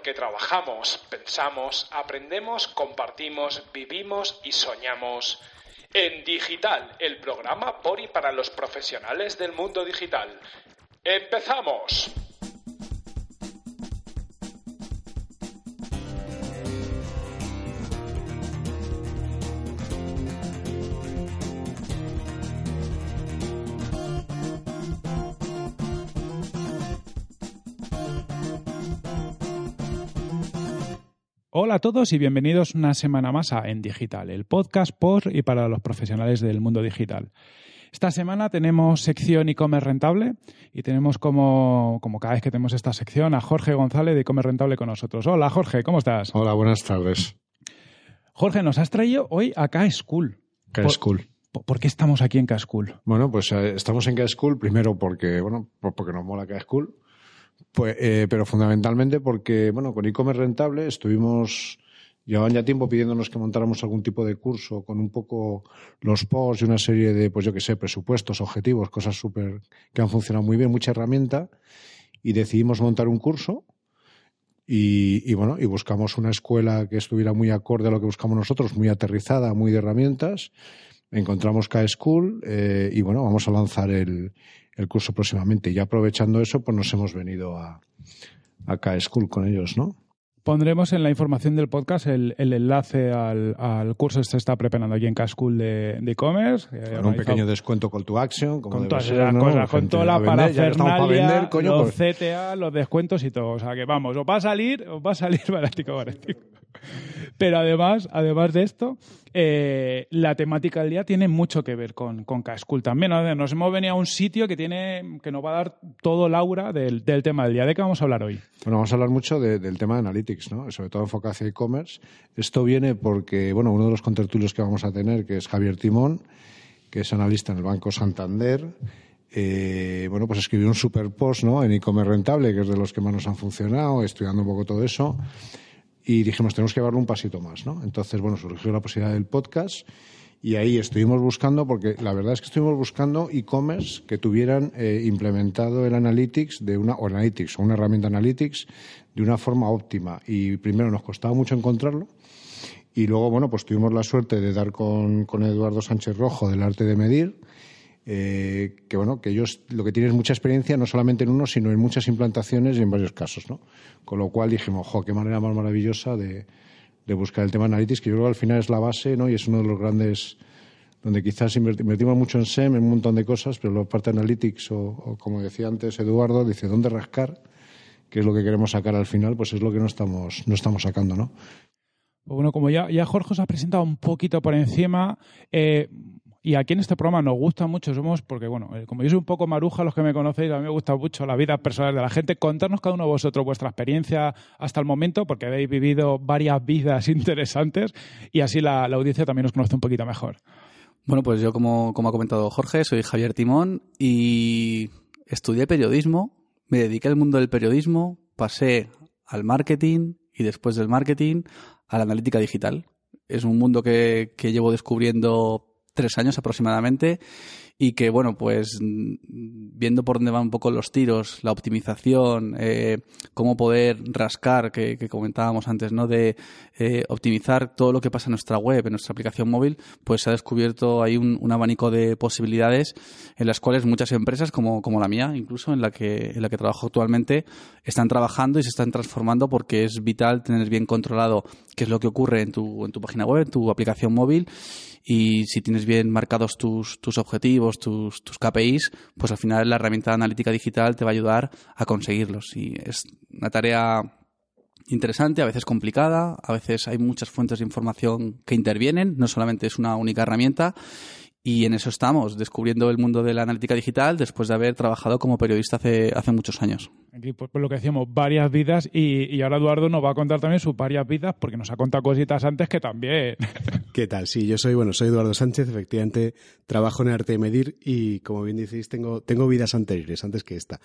porque trabajamos, pensamos, aprendemos, compartimos, vivimos y soñamos. En Digital, el programa por y para los profesionales del mundo digital. ¡Empezamos! Hola a todos y bienvenidos una semana más a En Digital, el podcast por y para los profesionales del mundo digital. Esta semana tenemos sección e-commerce rentable y tenemos como, como cada vez que tenemos esta sección a Jorge González de e-commerce rentable con nosotros. Hola Jorge, ¿cómo estás? Hola, buenas tardes. Jorge, nos has traído hoy a K-School. K-School. ¿Por, ¿Por qué estamos aquí en K-School? Bueno, pues eh, estamos en K-School primero porque, bueno, pues porque nos mola K-School pues, eh, pero fundamentalmente porque, bueno, con e-commerce rentable estuvimos, llevaban ya tiempo pidiéndonos que montáramos algún tipo de curso con un poco los posts y una serie de, pues yo qué sé, presupuestos, objetivos, cosas súper que han funcionado muy bien, mucha herramienta, y decidimos montar un curso. Y, y, bueno, y buscamos una escuela que estuviera muy acorde a lo que buscamos nosotros, muy aterrizada, muy de herramientas. Encontramos K-School eh, y bueno, vamos a lanzar el, el curso próximamente. Y aprovechando eso, pues nos hemos venido a, a K-School con ellos, ¿no? Pondremos en la información del podcast el, el enlace al, al, curso que se está preparando aquí en K-School de e-commerce. E con un pequeño descuento call to action, como con todas ser, esas ¿no? cosas, con toda la para parafernalia, coño, los pues- CTA, los descuentos y todo. O sea que vamos, os va a salir, os va a salir baratico. Pero además, además de esto, eh, la temática del día tiene mucho que ver con, con K-School también. ¿no? Nos hemos venido a un sitio que tiene que nos va a dar todo el aura del, del tema del día. ¿De qué vamos a hablar hoy? Bueno, vamos a hablar mucho de- del tema de analytics, ¿no? Sobre todo enfocado hacia e-commerce. Esto viene porque, bueno, uno de los contertulios que vamos a tener, que es Javier Timón, que es analista en el Banco Santander, eh, bueno, pues escribió un super post, ¿no? En e-commerce rentable, que es de los que más nos han funcionado, estudiando un poco todo eso. Y dijimos, tenemos que llevarlo un pasito más, ¿no? Entonces, bueno, surgió la posibilidad del podcast y ahí estuvimos buscando, porque la verdad es que estuvimos buscando e-commerce que tuvieran eh, implementado el Analytics de una, o Analytics, una herramienta Analytics de una forma óptima. Y primero nos costaba mucho encontrarlo. Y luego, bueno, pues tuvimos la suerte de dar con, con Eduardo Sánchez Rojo del arte de medir, eh, que bueno, que ellos lo que tienen es mucha experiencia, no solamente en uno, sino en muchas implantaciones y en varios casos, ¿no? Con lo cual dijimos, jo, qué manera más maravillosa de, buscar el tema Analytics, que yo creo que al final es la base, ¿no? Y es uno de los grandes, donde quizás inverti- invertimos mucho en SEM, en un montón de cosas, pero la parte de Analytics, o, o como decía antes Eduardo, dice, ¿dónde rascar? que es lo que queremos sacar al final, pues es lo que no estamos, no estamos sacando, ¿no? Pues bueno, como ya, ya Jorge os ha presentado un poquito por encima, eh, y aquí en este programa nos gusta mucho, somos, porque bueno, eh, como yo soy un poco maruja, los que me conocéis, a mí me gusta mucho la vida personal de la gente, contarnos cada uno de vosotros vuestra experiencia hasta el momento, porque habéis vivido varias vidas interesantes y así la, la audiencia también os conoce un poquito mejor. Bueno, pues yo, como, como ha comentado Jorge, soy Javier Timón y estudié periodismo, me dediqué al mundo del periodismo, pasé al marketing y después del marketing a la analítica digital. Es un mundo que, que llevo descubriendo tres años aproximadamente y que, bueno, pues viendo por dónde van un poco los tiros, la optimización, eh, cómo poder rascar, que, que comentábamos antes, ¿no? De eh, optimizar todo lo que pasa en nuestra web, en nuestra aplicación móvil, pues se ha descubierto ahí un, un abanico de posibilidades en las cuales muchas empresas, como, como la mía, incluso en la que, en la que trabajo actualmente, están trabajando y se están transformando porque es vital tener bien controlado qué es lo que ocurre en tu, en tu página web, en tu aplicación móvil y si tienes bien marcados tus, tus objetivos, tus, KPIs, pues al final la herramienta analítica digital te va a ayudar a conseguirlos. Y es una tarea interesante, a veces complicada, a veces hay muchas fuentes de información que intervienen, no solamente es una única herramienta. Y en eso estamos, descubriendo el mundo de la analítica digital después de haber trabajado como periodista hace, hace muchos años. Aquí, pues, por lo que decíamos, varias vidas y, y ahora Eduardo nos va a contar también sus varias vidas porque nos ha contado cositas antes que también. ¿Qué tal? Sí, yo soy, bueno, soy Eduardo Sánchez, efectivamente trabajo en arte de medir y, como bien decís, tengo, tengo vidas anteriores, antes que esta.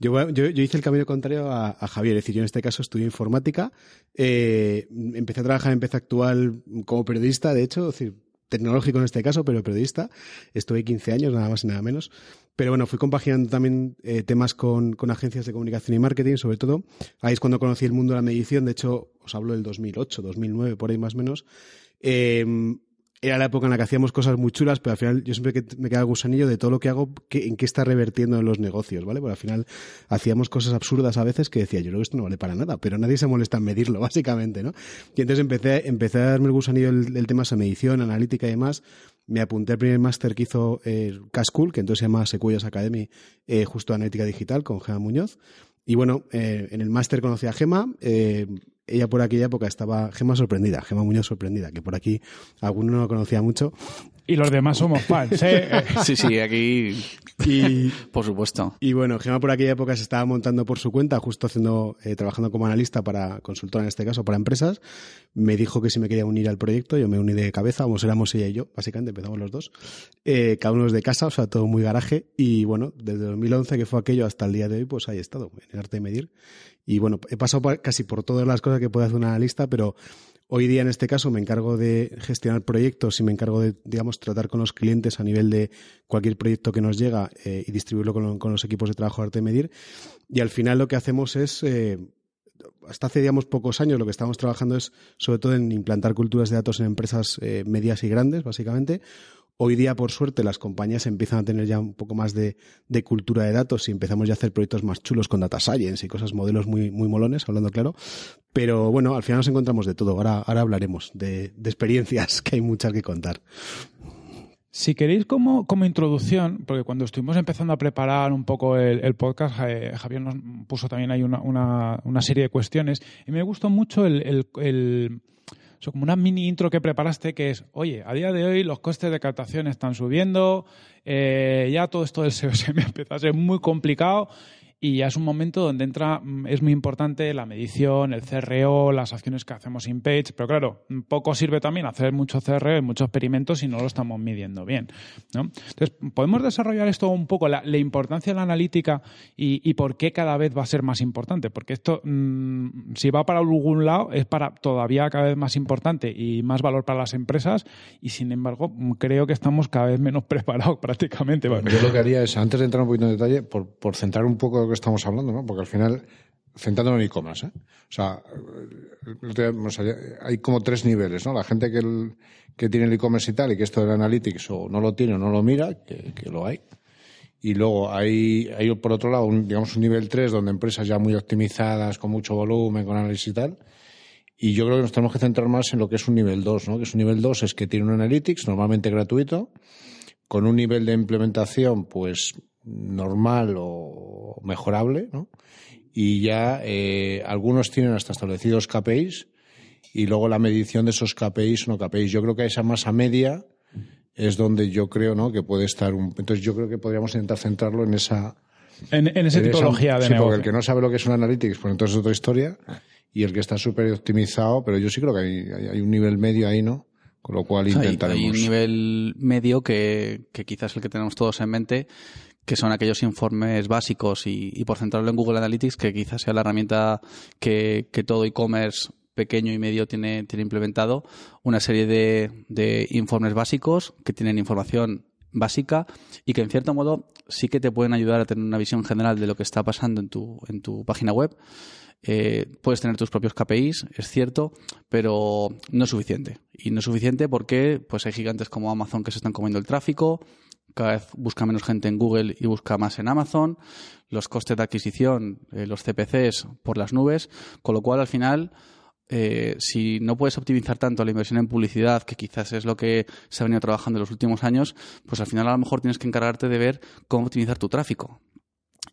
Yo, yo, yo hice el camino contrario a, a, Javier, es decir, yo en este caso estudié informática, eh, empecé a trabajar en Empeza Actual como periodista, de hecho, es decir, tecnológico en este caso, pero periodista. Estuve 15 años, nada más y nada menos. Pero bueno, fui compaginando también eh, temas con, con, agencias de comunicación y marketing, sobre todo. Ahí es cuando conocí el mundo de la medición. De hecho, os hablo del 2008, 2009, por ahí más o menos. Eh, era la época en la que hacíamos cosas muy chulas, pero al final yo siempre me quedaba el gusanillo de todo lo que hago, en qué está revertiendo en los negocios, ¿vale? Porque al final hacíamos cosas absurdas a veces que decía, yo que esto no vale para nada, pero nadie se molesta en medirlo, básicamente, ¿no? Y entonces empecé, empecé a darme el gusanillo del, tema de medición, analítica y demás. Me apunté al primer máster que hizo eh, Cascool, que entonces se llama Sequoias Academy, eh, justo analítica digital, con Gema Muñoz. Y bueno, eh, en el máster conocí a Gema, eh, ella por aquella época estaba Gema sorprendida, Gema Muñoz sorprendida, que por aquí alguno no lo conocía mucho. Y los demás somos fans, ¿eh? sí, sí, aquí. Y, por supuesto. Y bueno, Gema por aquella época se estaba montando por su cuenta, justo haciendo, eh, trabajando como analista para, consultora en este caso, para empresas. Me dijo que si me quería unir al proyecto, yo me uní de cabeza, vamos, éramos ella y yo, básicamente, empezamos los dos. Eh, cada uno de casa, o sea, todo muy garaje. Y bueno, desde 2011, que fue aquello, hasta el día de hoy, pues ahí he estado, en arte de medir. Y bueno, he pasado casi por todas las cosas que puede hacer un analista, pero hoy día en este caso me encargo de gestionar proyectos y me encargo de, digamos, tratar con los clientes a nivel de cualquier proyecto que nos llega eh, y distribuirlo con, los equipos de trabajo de arte medir. Y al final lo que hacemos es, eh, hasta hace, pocos años lo que estamos trabajando es sobre todo en implantar culturas de datos en empresas eh, medias y grandes, básicamente Hoy día, por suerte, las compañías empiezan a tener ya un poco más de, cultura de datos y empezamos ya a hacer proyectos más chulos con data science y cosas, modelos muy, muy molones, hablando claro. Pero bueno, al final nos encontramos de todo. Ahora, ahora hablaremos de, experiencias, que hay muchas que contar. Si queréis como, como introducción, porque cuando estuvimos empezando a preparar un poco el, podcast, eh, Javier nos puso también ahí una, una, serie de cuestiones y me gustó mucho el como una mini intro que preparaste que es, oye, a día de hoy los costes de captación están subiendo, eh, ya todo esto del SEO se me empieza a ser muy complicado y ya es un momento donde entra, mm, es muy importante la medición, el CRO, las acciones que hacemos in page, pero claro, poco sirve también hacer mucho CRO muchos experimentos si no lo estamos midiendo bien. Entonces, podemos desarrollar esto un poco, la, importancia de la analítica y, por qué cada vez va a ser más importante, porque esto, mm, si va para algún lado, es para todavía cada vez más importante y más valor para las empresas, y sin embargo, mm, creo que estamos cada vez menos preparados prácticamente. Yo lo que haría es, antes de entrar un poquito en detalle, por, por centrar un poco que estamos hablando, ¿no? Porque al final, centrándonos en e-commerce, ¿eh? o, sea, hay como tres niveles, ¿no? La gente que, que tiene el e-commerce y tal, y que esto del analytics o no lo tiene o no lo mira, que, lo hay. Y luego hay, hay por otro lado, un, digamos, un nivel 3 donde empresas ya muy optimizadas, con mucho volumen, con análisis y tal. Y yo creo que nos tenemos que centrar más en lo que es un nivel 2, ¿no? Que es un nivel 2 es que tiene un analytics normalmente gratuito, con un nivel de implementación, pues normal o mejorable, ¿no? Y ya eh, algunos tienen hasta establecidos KPIs y luego la medición de esos KPIs no KPIs. Yo creo que esa masa media es donde yo creo, ¿no? Que puede estar un. Entonces yo creo que podríamos intentar centrarlo en esa. En, esa tipología de sí, Porque el que no sabe lo que es un analytics, pues entonces es otra historia. Y el que está súper optimizado, pero yo sí creo que hay, hay, un nivel medio ahí, ¿no? Con lo cual intentaremos. Hay, un nivel medio que, que quizás el que tenemos todos en mente, que son aquellos informes básicos y, por centrarlo en Google Analytics, que quizás sea la herramienta que, todo e-commerce pequeño y medio tiene, tiene implementado, una serie de, informes básicos que tienen información básica y que en cierto modo sí que te pueden ayudar a tener una visión general de lo que está pasando en tu, en tu página web. Eh, puedes tener tus propios KPIs, es cierto, pero no es suficiente. Y no es suficiente porque pues hay gigantes como Amazon que se están comiendo el tráfico, cada vez busca menos gente en Google y busca más en Amazon, los costes de adquisición, eh, los CPCs por las nubes, con lo cual al final, eh, si no puedes optimizar tanto la inversión en publicidad, que quizás es lo que se ha venido trabajando en los últimos años, pues al final a lo mejor tienes que encargarte de ver cómo optimizar tu tráfico.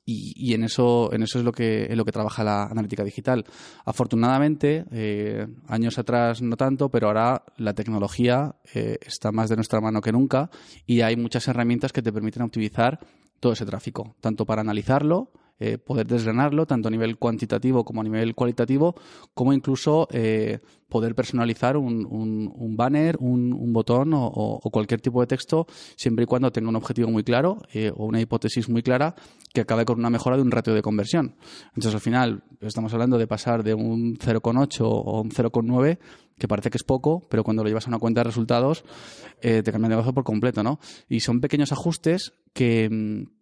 Y, en eso en eso es lo que en lo que trabaja la analítica digital. Afortunadamente eh, años atrás no tanto pero ahora la tecnología eh, está más de nuestra mano que nunca y hay muchas herramientas que te permiten optimizar todo ese tráfico tanto para analizarlo eh, poder desgranarlo tanto a nivel cuantitativo como a nivel cualitativo, como incluso eh, poder personalizar un, un, banner, un, botón o, cualquier tipo de texto, siempre y cuando tenga un objetivo muy claro eh, o una hipótesis muy clara que acabe con una mejora de un ratio de conversión. Entonces, al final, estamos hablando de pasar de un 0,8 o un 0,9 que parece que es poco, pero cuando lo llevas a una cuenta de resultados te cambia el negocio por completo, ¿no? Y son pequeños ajustes que mm,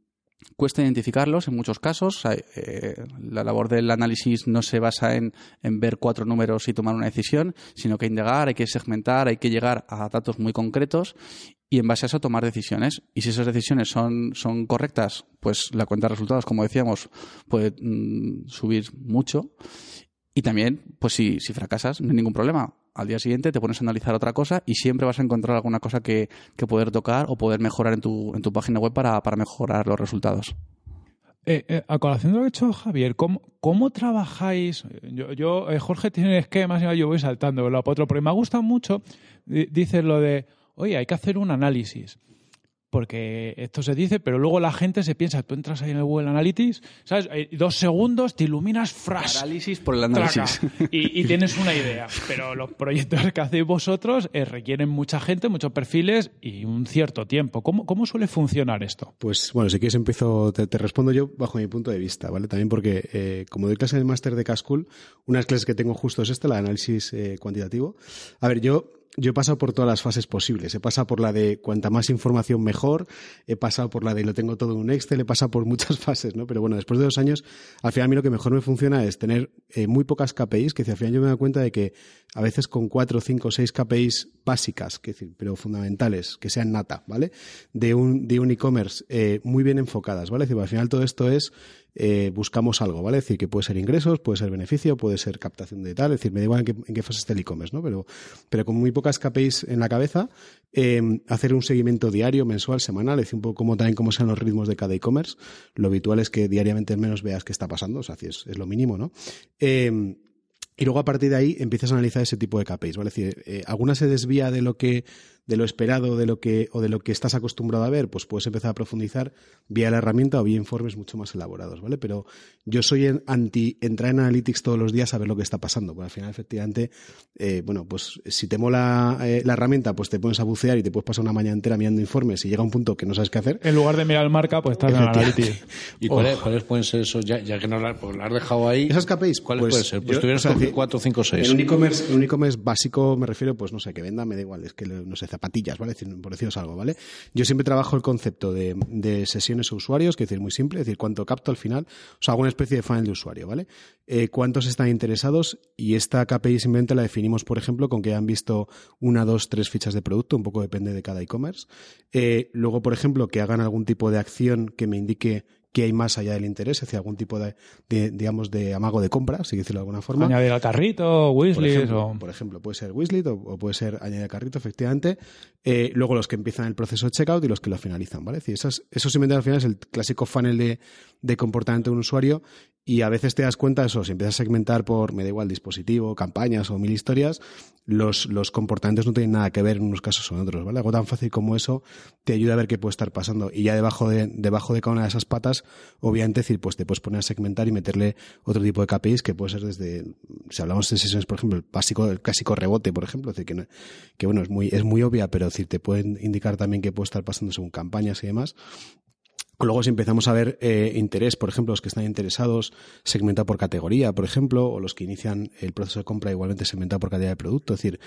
cuesta identificarlos en muchos casos. Eh, la labor del análisis no se basa en, en, ver cuatro números y tomar una decisión, sino que indagar, hay que segmentar, hay que llegar a datos muy concretos y en base a eso tomar decisiones. Y si esas decisiones son, son correctas, pues la cuenta de resultados, como decíamos, puede mm, subir mucho. Y también, pues si, si fracasas, no hay ningún problema al día siguiente te pones a analizar otra cosa y siempre vas a encontrar alguna cosa que, que poder tocar o poder mejorar en tu, en tu página web para, para mejorar los resultados. Eh, eh, a colación de lo que ha hecho Javier, ¿cómo, cómo trabajáis? Yo, yo eh, Jorge tiene esquemas y yo voy saltando lo otro, pero me ha gustado mucho, dices lo de, oye, hay que hacer un análisis porque esto se dice, pero luego la gente se piensa, tú entras ahí en el Google Analytics, ¿sabes? Dos segundos, te iluminas, fras. Análisis por el análisis. Y, y, tienes una idea. Pero los proyectos que hacéis vosotros eh, requieren mucha gente, muchos perfiles y un cierto tiempo. ¿Cómo, cómo suele funcionar esto? Pues bueno, si quieres empiezo, te, te respondo yo bajo mi punto de vista, ¿vale? También porque eh, como doy clase en el máster de Cascool, unas clases que tengo justo es esta, la de análisis eh, cuantitativo. A ver, yo yo he pasado por todas las fases posibles. He pasado por la de cuanta más información mejor, he pasado por la de lo tengo todo en un Excel, he pasado por muchas fases, ¿no? Pero bueno, después de dos años, al final a mí lo que mejor me funciona es tener eh, muy pocas KPIs, que al final yo me doy cuenta de que a veces con cuatro, cinco, seis KPIs básicas, que decir, pero fundamentales, que sean nata, ¿vale? De un de un e-commerce eh, muy bien enfocadas, ¿vale? Es al final todo esto es eh, buscamos algo, ¿vale? Es decir, que puede ser ingresos, puede ser beneficio, puede ser captación de tal, es decir, me da igual en qué, fase esté el e-commerce, ¿no? Pero, pero con muy pocas KPIs en la cabeza, eh, hacer un seguimiento diario, mensual, semanal, es decir, un poco como también cómo sean los ritmos de cada e-commerce. Lo habitual es que diariamente al menos veas qué está pasando, o sea, es, es lo mínimo, ¿no? Eh, y luego a partir de ahí empiezas a analizar ese tipo de KPIs, ¿vale? Es decir, eh, alguna se desvía de lo que de lo esperado de lo que, o de lo que estás acostumbrado a ver, pues puedes empezar a profundizar vía la herramienta o vía informes mucho más elaborados, ¿vale? Pero yo soy en, anti entrar en Analytics todos los días a ver lo que está pasando, porque al final, efectivamente, eh, bueno, pues si te mola eh, la herramienta, pues te pones a bucear y te puedes pasar una mañana entera mirando informes y llega un punto que no sabes qué hacer. En lugar de mirar el marca, pues estás en Analytics. ¿Y cuáles, cuáles, pueden ser esos, ya, ya que no la, pues la has dejado ahí? ¿Esas KPIs? ¿Cuáles pues, pueden ser? Pues tuvieras o sea, 4, 5, 6. En un e-commerce e básico me refiero, pues no sé, que venda, me da igual, es que, no sé, zapatillas, ¿vale? por deciros algo, ¿vale? Yo siempre trabajo el concepto de, sesiones a usuarios, que es decir, muy simple, es decir, cuánto capto al final, o sea, hago una especie de funnel de usuario, ¿vale? Eh, cuántos están interesados y esta KPI simplemente la definimos, por ejemplo, con que han visto una, dos, tres fichas de producto, un poco depende de cada e-commerce. Eh, luego, por ejemplo, que hagan algún tipo de acción que me indique qué hay más allá del interés, decir, algún tipo de, de digamos, de amago de compra, si decirlo de alguna forma. Añadir al carrito, ejemplo, o... por ejemplo puede ser Wishlist o, o, puede ser añadir al carrito, efectivamente. Eh, luego los que empiezan el proceso de checkout y los que lo finalizan, ¿vale? Es decir, esas, eso simplemente al final es el clásico funnel de, de comportamiento de un usuario y a veces te das cuenta de eso, si empiezas a segmentar por, me da igual, dispositivo, campañas o mil historias, los, los comportamientos no tienen nada que ver en unos casos o en otros, ¿vale? Algo tan fácil como eso te ayuda a ver qué puede estar pasando. Y ya debajo de, debajo de cada una de esas patas, obviamente, decir, pues te puedes poner a segmentar y meterle otro tipo de KPIs que puede ser desde, si hablamos de sesiones, por ejemplo, el básico, el clásico rebote, por ejemplo, es decir, que, que bueno, es muy, es muy obvia, pero decir, te pueden indicar también qué puede estar pasando según campañas y demás. Luego, si empezamos a ver eh, interés, por ejemplo, los que están interesados, segmentado por categoría, por ejemplo, o los que inician el proceso de compra igualmente segmentado por calidad de producto. Es decir,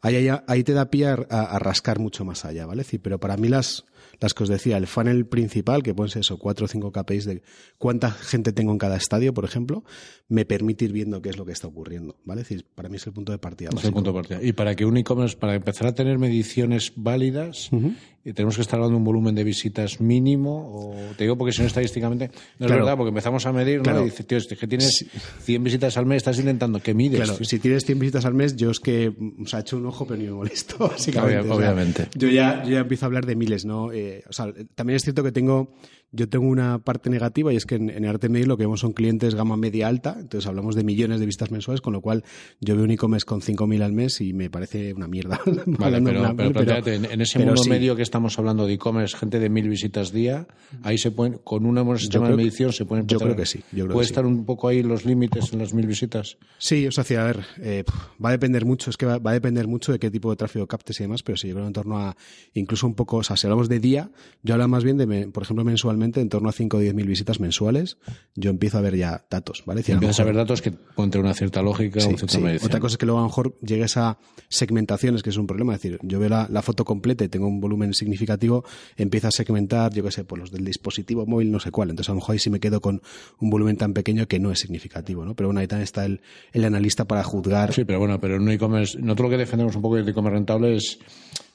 ahí, ahí, ahí te da pie a, a, rascar mucho más allá, ¿vale? Es decir, pero para mí las, las que os decía, el funnel principal, que pueden ser eso, cuatro o cinco KPIs de cuánta gente tengo en cada estadio, por ejemplo, me permite ir viendo qué es lo que está ocurriendo, ¿vale? Es decir, para mí es el punto de partida. Es el punto de partida. Y para que un e-commerce, para empezar a tener mediciones válidas, uh -huh. Tenemos que estar hablando de un volumen de visitas mínimo, o te digo porque si no estadísticamente, no claro. es verdad, porque empezamos a medir, claro. ¿no? Y dices, tío, es que tienes 100 visitas al mes, estás intentando, ¿qué mides? Claro, si tienes 100 visitas al mes, yo es que, o sea, he hecho un ojo, pero ni me molesto, básicamente. Obviamente. O sea, yo, ya, yo ya empiezo a hablar de miles, ¿no? Eh, o sea, también es cierto que tengo, yo tengo una parte negativa y es que en, en Arte Medir lo que vemos son clientes gama media alta, entonces hablamos de millones de visitas mensuales, con lo cual yo veo un e-commerce con 5.000 al mes y me parece una mierda. Vale, pero, mal, pero planteate, en, en ese pero mundo sí. medio que estamos hablando de e-commerce, gente de mil visitas día, ahí se pueden, con un buen sistema de creo que- medición se pueden yo creo que sí, yo creo ¿Puede que sí. estar un poco ahí los límites en las mil visitas? Sí, o sea, a ver, eh, va a depender mucho, es que va, va a depender mucho de qué tipo de tráfico captes y demás, pero sí, yo creo en torno a incluso un poco, o sea, si hablamos de día, yo hablo más bien de, por ejemplo, en torno a 5 o 10 mil visitas mensuales, yo empiezo a ver ya datos, ¿vale? Decir, a ver datos que tener una cierta lógica, Sí, una cierta sí. medición. Otra cosa es que luego a lo mejor llegues a segmentaciones, que es un problema. Es decir, yo veo la, la foto completa y tengo un volumen significativo, empieza a segmentar, yo qué sé, por los del dispositivo móvil, no sé cuál. Entonces a lo mejor ahí sí me quedo con un volumen tan pequeño que no es significativo, ¿no? Pero bueno, ahí también está el, el analista para juzgar. Sí, pero bueno, pero en un e-commerce, nosotros lo que defendemos un poco del e-commerce rentable es,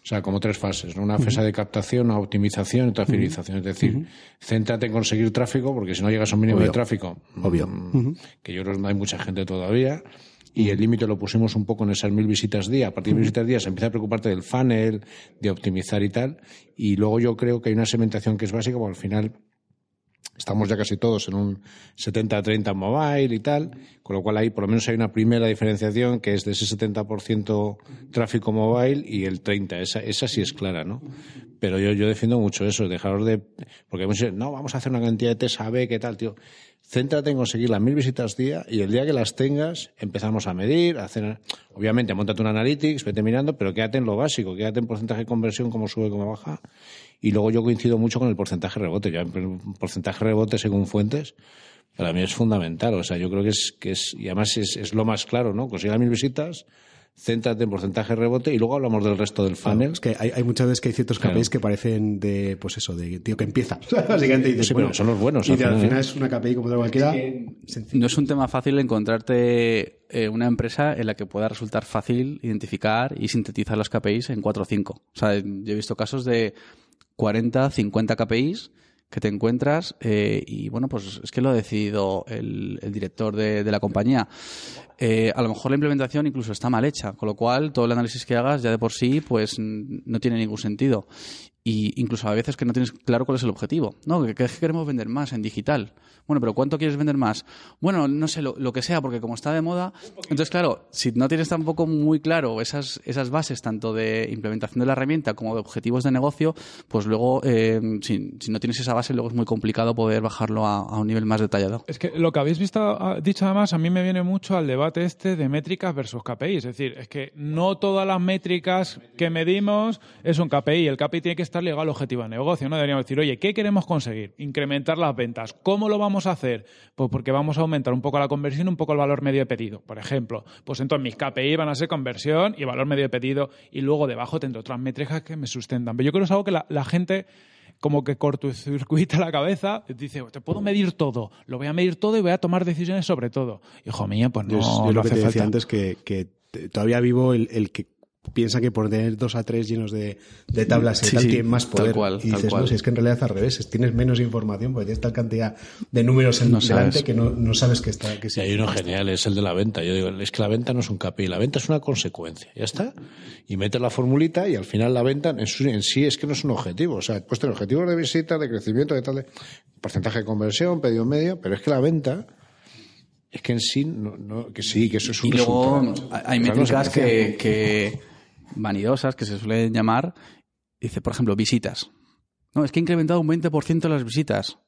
o sea, como tres fases, ¿no? Una fase de captación, una optimización y otra fidelización. Es decir, céntrate en conseguir tráfico, porque si no llegas a un mínimo Obvio. de tráfico, Obvio. mm, que yo creo que no hay mucha gente todavía, y el límite lo pusimos un poco en esas mil visitas día. A partir de mil visitas día se empieza a preocuparte del funnel, de optimizar y tal, y luego yo creo que hay una segmentación que es básica, porque al final estamos ya casi todos en un 70-30 mobile y tal, con lo cual ahí por lo menos hay una primera diferenciación que es de ese 70% tráfico mobile y el 30%. Esa, esa sí es clara, ¿no? Pero yo, yo defiendo mucho eso, dejaros de... Porque muchos dicen, no, vamos a hacer una cantidad de test A-B, ¿qué tal, tío? Céntrate en conseguir las mil visitas día y el día que las tengas empezamos a medir, a hacer... Obviamente, montate un analytics, vete mirando, pero quédate en lo básico, quédate en porcentaje de conversión, cómo sube, cómo baja. Y luego yo coincido mucho con el porcentaje de rebote. Ya el porcentaje de rebote según fuentes, para mí es fundamental. O sea, yo creo que es, que es y además es, es lo más claro, ¿no? Consigue mil visitas, céntrate en porcentaje de rebote y luego hablamos del resto del funnel. Es que hay, hay muchas veces que hay ciertos Claro. KPIs que parecen de, pues eso, de tío que empieza. Básicamente dices, Sí, bueno, son los buenos, Y al de- al final, final ¿eh? es una KPI como otra cualquiera. No es un tema fácil encontrarte eh, una empresa en la que pueda resultar fácil identificar y sintetizar los KPIs en 4 o 5. O sea, yo he visto casos de 40, 50 KPIs que te encuentras eh, y bueno, pues es que lo ha decidido el, el director de, la compañía. Eh, a lo mejor la implementación incluso está mal hecha, con lo cual todo el análisis que hagas ya de por sí pues no tiene ningún sentido. Y incluso a veces que no tienes claro cuál es el objetivo. No, que, que queremos vender más en digital. Bueno, pero ¿cuánto quieres vender más? Bueno, no sé, lo, lo que sea, porque como está de moda. Entonces, claro, si no tienes tampoco muy claro esas, esas bases, tanto de implementación de la herramienta como de objetivos de negocio, pues luego, eh, si, no tienes esa base, luego es muy complicado poder bajarlo a, un nivel más detallado. Es que lo que habéis visto, ah, dicho además, a mí me viene mucho al debate este de métricas versus KPI. Es decir, es que no todas las métricas que medimos es un KPI. El KPI tiene que estar ligado al objetivo de negocio. No deberíamos decir, oye, ¿qué queremos conseguir? Incrementar las ventas. ¿Cómo lo vamos a hacer? Pues porque vamos a aumentar un poco la conversión, un poco el valor medio de pedido. Por ejemplo, pues entonces mis KPI van a ser conversión y valor medio de pedido. Y luego debajo tendré otras métricas que me sustentan. Pero yo creo que es algo que la, la gente como que cortocircuita la cabeza, dice, te puedo medir todo, lo voy a medir todo y voy a tomar decisiones sobre todo. Hijo mío, pues no, Yo, yo no lo que hace te decía falta. antes que, que todavía vivo el, el que piensa que por tener dos a tres llenos de, de tablas y Sí, tal sí, tiene más tal poder. cual, y tal dices, cual. no, si es que en realidad es al revés, es- tienes menos información porque tienes tal cantidad de números en No delante sabes. que no, no sabes que está. Que Sí, hay uno genial, es el de la venta. Yo digo, es que la venta no es un KPI, la venta es una consecuencia. Ya está. Y metes la formulita y al final la venta en, su- en sí es que no es un objetivo. O sea, puedes tener objetivos de visitas, de crecimiento, de tal, de porcentaje de conversión, pedido medio, pero es que la venta es que en sí, no, no- que sí, que eso es un Y luego resultado. hay métricas que, que vanidosas, que se suelen llamar, dice, por ejemplo, visitas. No, es que ha incrementado un 20% las visitas.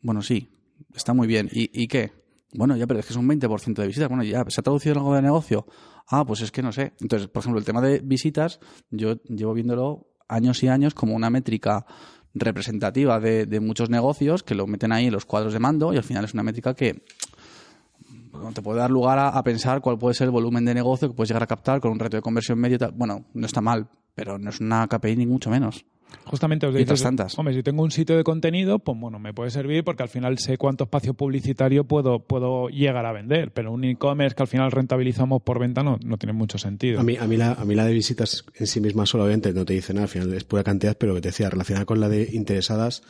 Bueno, sí, está muy bien. ¿Y, y qué? Bueno, ya, pero es que es un 20% de visitas. Bueno, ya, ¿se ha traducido en algo de negocio? Ah, pues es que no sé. Entonces, por ejemplo, el tema de visitas, yo llevo viéndolo años y años como una métrica representativa de, de muchos negocios que lo meten ahí en los cuadros de mando y al final es una métrica que bueno, te puede dar lugar a, a pensar cuál puede ser el volumen de negocio que puedes llegar a captar con un reto de conversión medio. tal. Bueno, no está mal, pero no es una KPI ni mucho menos. Justamente os dices, tantas. hombre, si tengo un sitio de contenido, pues bueno, me puede servir porque al final sé cuánto espacio publicitario puedo, puedo llegar a vender, pero un e-commerce que al final rentabilizamos por venta no, no tiene mucho sentido. A mí, a, mí la, a mí la de visitas en sí misma solamente no te dice nada, al final es pura cantidad, pero que te decía, relacionada con la de interesadas,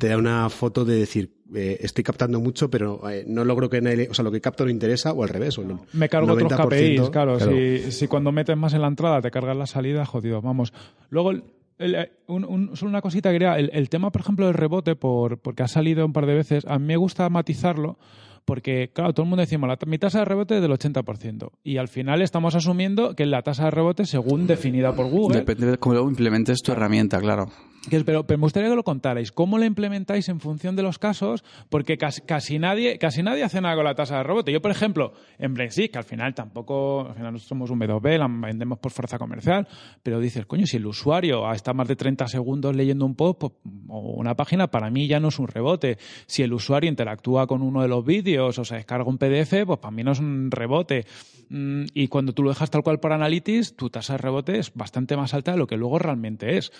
te da una foto de decir, eh, estoy captando mucho, pero eh, no logro que nadie, o sea, lo que capto no interesa, o al revés. O el Me cargo otros 90%, KPIs, claro. Si, si cuando metes más en la entrada te cargas la salida, jodido. Vamos. Luego, el, el, eh, un- un- solo una cosita que quería. El, el tema, por ejemplo, del rebote, por, porque ha salido un par de veces, a mí me gusta matizarlo. Porque, claro, todo el mundo decimos, la, mi tasa de rebote es del 80%. Y al final estamos asumiendo que es la tasa de rebote según definida por Google. Depende de cómo luego implementes tu herramienta, claro. Pero me gustaría que lo contarais. ¿Cómo lo implementáis en función de los casos? Porque casi, casi nadie casi nadie hace nada con la tasa de rebote. Yo, por ejemplo, en Brexit, que al final tampoco, al final nosotros somos un B2B, la vendemos por fuerza comercial, pero dices, coño, si el usuario está más de 30 segundos leyendo un post pues, o una página, para mí ya no es un rebote. Si el usuario interactúa con uno de los vídeos o se descarga un PDF, pues para mí no es un rebote. Mm, Y cuando tú lo dejas tal cual por Analytics, tu tasa de rebote es bastante más alta de lo que luego realmente es.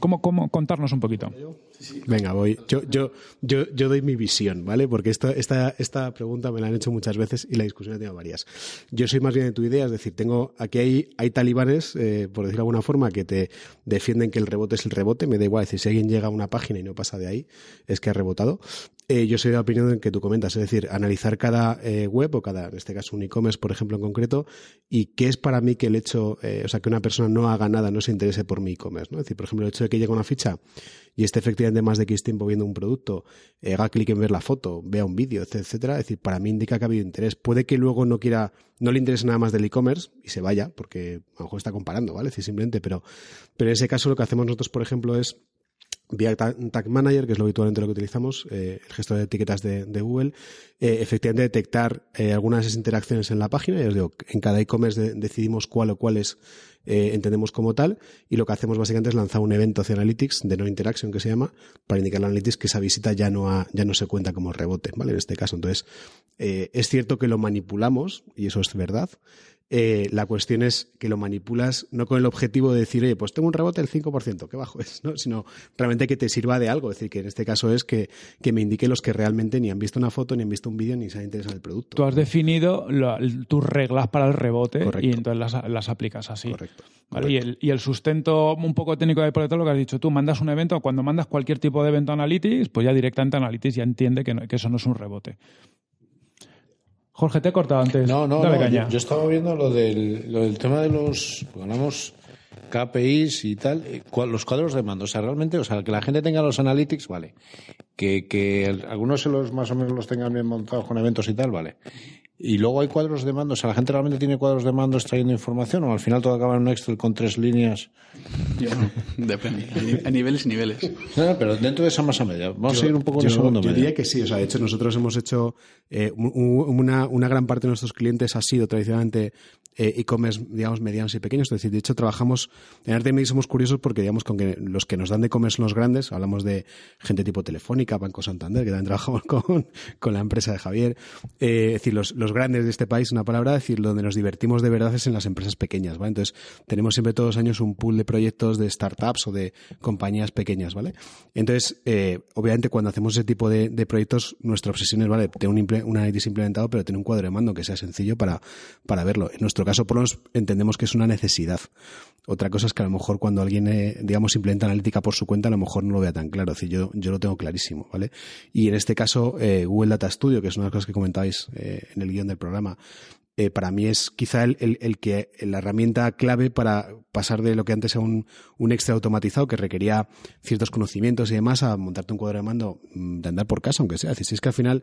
¿Cómo, cómo contarnos un poquito? Venga, voy. Yo, yo, yo, yo doy mi visión, ¿vale? Porque esto, esta, esta pregunta me la han hecho muchas veces y la discusión ha tenido varias. Yo soy más bien de tu idea, es decir, tengo aquí hay, hay talibanes, eh, por decirlo de alguna forma, que te defienden que el rebote es el rebote. Me da igual, es decir, si alguien llega a una página y no pasa de ahí, es que ha rebotado. Eh, yo soy de la opinión en que tú comentas, es decir, analizar cada eh, web o cada, en este caso, un e-commerce, por ejemplo, en concreto, y qué es para mí que el hecho, eh, o sea, que una persona no haga nada, no se interese por mi e-commerce, ¿no? Es decir, por ejemplo, el hecho de que llegue una ficha y esté efectivamente más de X tiempo viendo un producto, haga clic en ver la foto, vea un vídeo, etc- etcétera, es decir, para mí indica que ha habido interés. Puede que luego no quiera, no le interese nada más del e-commerce y se vaya, porque a lo mejor está comparando, ¿vale? Es decir, simplemente, pero, pero en ese caso lo que hacemos nosotros, por ejemplo, es vía Ta- Tag Manager, que es lo habitualmente lo que utilizamos, eh, el gestor de etiquetas de, Google, eh, efectivamente detectar eh, algunas de esas interacciones en la página. Ya os digo, en cada e-commerce de- decidimos cuál o cuáles entendemos como tal y lo que hacemos básicamente es lanzar un evento hacia Analytics de no interaction que se llama para indicar a Analytics que esa visita ya no, ha- ya no se cuenta como rebote, ¿vale? En este caso. Entonces, es cierto que lo manipulamos y eso es verdad. Eh, la cuestión es que lo manipulas no con el objetivo de decir, oye, pues tengo un rebote del 5%, qué bajo es, ¿no? Sino realmente que te sirva de algo. Es decir, que en este caso es que, que me indique los que realmente ni han visto una foto, ni han visto un vídeo, ni se han interesado en el producto. Tú has definido tus reglas para el rebote Correcto. y entonces las, las aplicas así. Correcto. ¿Vale? Y, el, y el sustento un poco técnico de por detrás, lo que has dicho tú, mandas un evento, cuando mandas cualquier tipo de evento a Analytics, pues ya directamente Analytics ya entiende que, no- que eso no es un rebote. Jorge, te he cortado antes. No, no, Dale no. caña. Yo, yo estaba viendo lo del, lo del tema de los. Hablamos KPIs y tal. eh, Los cuadros de mando. O sea, realmente, o sea, que la gente tenga los analytics, vale. Que, que algunos se los más o menos los tengan bien montados con eventos y tal, vale. Y luego hay cuadros de mando. O sea, la gente realmente tiene cuadros de mando extrayendo información o al final todo acaba en un Excel con tres líneas. Depende. Hay ni- Hay niveles y niveles. No, no, pero dentro de esa masa media. Vamos a ir un poco en yo, el segundo yo medio. diría que sí. O sea, de hecho, nosotros hemos hecho eh, un- un- una, una gran parte de nuestros clientes ha sido tradicionalmente e-commerce, digamos, medianos y pequeños. Es decir, de hecho, trabajamos en Artemid somos curiosos porque, digamos, con que los que nos dan de e-commerce son los grandes, hablamos de gente tipo Telefónica, Banco Santander, que también trabajamos con, con la empresa de Javier. Eh, es decir, los, los grandes de este país, una palabra, es decir, donde nos divertimos de verdad es en las empresas pequeñas, ¿vale? Entonces, tenemos siempre todos los años un pool de proyectos de startups o de compañías pequeñas, ¿vale? Entonces, eh, obviamente, cuando hacemos ese tipo de, de proyectos, nuestra obsesión es, ¿vale? Tener un, un Analytics implementado, pero tener un cuadro de mando que sea sencillo para, para verlo. En nuestro caso, por lo menos, entendemos que es una necesidad. Otra cosa es que a lo mejor cuando alguien, eh, digamos, implementa analítica por su cuenta, a lo mejor no lo vea tan claro. Es decir, yo, yo lo tengo clarísimo, ¿vale? Y en este caso, eh, Google Data Studio, que es una de las cosas que comentabais eh, en el guion del programa, eh, para mí es quizá el- el que la herramienta clave para pasar de lo que antes era un, un extra automatizado que requería ciertos conocimientos y demás a montarte un cuadro de mando mm, de andar por casa, aunque sea. Es decir, si es que al final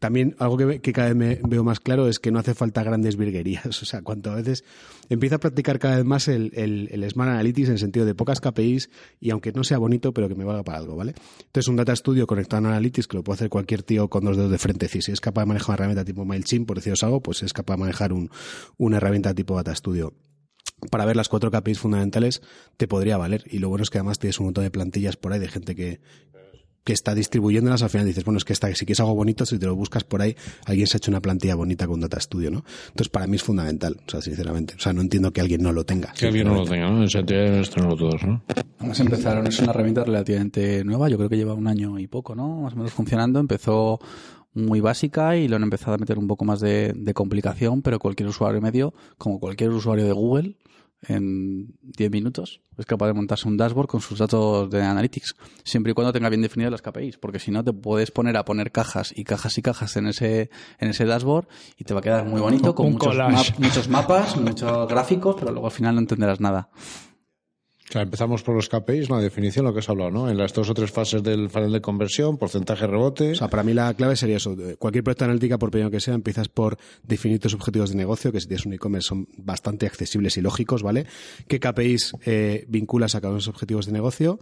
también algo que, que cada vez me veo más claro es que no hace falta grandes virguerías. O sea, cuanto a veces empieza a practicar cada vez más el, el, el Smart Analytics en el sentido de pocas KPIs y aunque no sea bonito, pero que me valga para algo, ¿vale? Entonces, un Data Studio conectado a Analytics que lo puede hacer cualquier tío con dos dedos de frente. Si es capaz de manejar una herramienta tipo MailChimp, por deciros algo, pues es capaz de manejar un, una herramienta tipo Data Studio para ver las cuatro KPIs fundamentales te podría valer. Y lo bueno es que además tienes un montón de plantillas por ahí de gente que, que está distribuyéndolas. Al final dices, bueno, es que esta, si quieres algo bonito, si te lo buscas por ahí, alguien se ha hecho una plantilla bonita con Data Studio, ¿no? Entonces, para mí es fundamental, o sea, sinceramente. O sea, no entiendo que alguien no lo tenga. Que alguien no lo tenga, ¿no? En sentido de tenerlo todos, ¿no? Además empezaron, es una herramienta relativamente nueva, yo creo que lleva un año y poco, ¿no? Más o menos funcionando. Empezó muy básica y lo han empezado a meter un poco más de, de complicación, pero cualquier usuario medio, como cualquier usuario de Google, en 10 minutos es capaz de montarse un dashboard con sus datos de Analytics, siempre y cuando tenga bien definidas las KPIs, porque si no te puedes poner a poner cajas y cajas y cajas en ese, en ese dashboard y te va a quedar muy bonito, con muchos, map- muchos mapas, muchos gráficos, pero luego al final no entenderás nada. O sea, empezamos por los KPIs, la definición, lo que has hablado, ¿no? En las dos o tres fases del funnel de conversión, porcentaje rebote. O sea, para mí la clave sería eso. Cualquier proyecto analítica, por pequeño que sea, empiezas por definir tus objetivos de negocio, que si tienes un e-commerce son bastante accesibles y lógicos, ¿vale? ¿Qué KPIs eh, vinculas a cada uno de esos objetivos de negocio?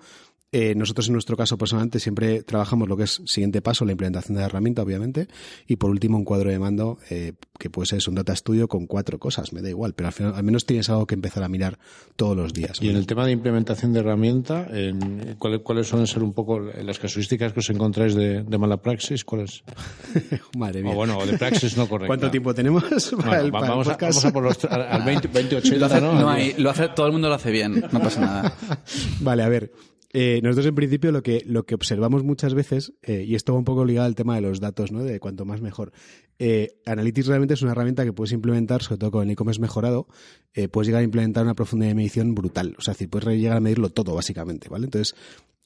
Eh, nosotros en nuestro caso personalmente siempre trabajamos lo que es siguiente paso, la implementación de la herramienta, obviamente, y por último un cuadro de mando eh, que puede ser un data studio con cuatro cosas, me da igual, pero al, final, al menos tienes algo que empezar a mirar todos los días. Y en el tema de implementación de herramienta, en, ¿cuáles, ¿cuáles suelen ser un poco las casuísticas que os encontráis de, de mala praxis? ¿Cuáles? Madre mía. O bueno, o de praxis no correcta. ¿Cuánto tiempo tenemos para Bueno, el, para el vamos, a, podcast? vamos a por los al al 20, 2080, Lo hace- ¿no? no hay- lo hace, todo el mundo lo hace bien, no pasa nada. Vale, a ver. Eh, nosotros en principio lo que, lo que observamos muchas veces, eh, y esto va un poco ligado al tema de los datos, ¿no? De cuanto más mejor. Eh, Analytics realmente es una herramienta que puedes implementar, sobre todo con el e-commerce mejorado, eh, puedes llegar a implementar una profundidad de medición brutal. O sea, es decir, puedes llegar a medirlo todo, básicamente, ¿vale? Entonces,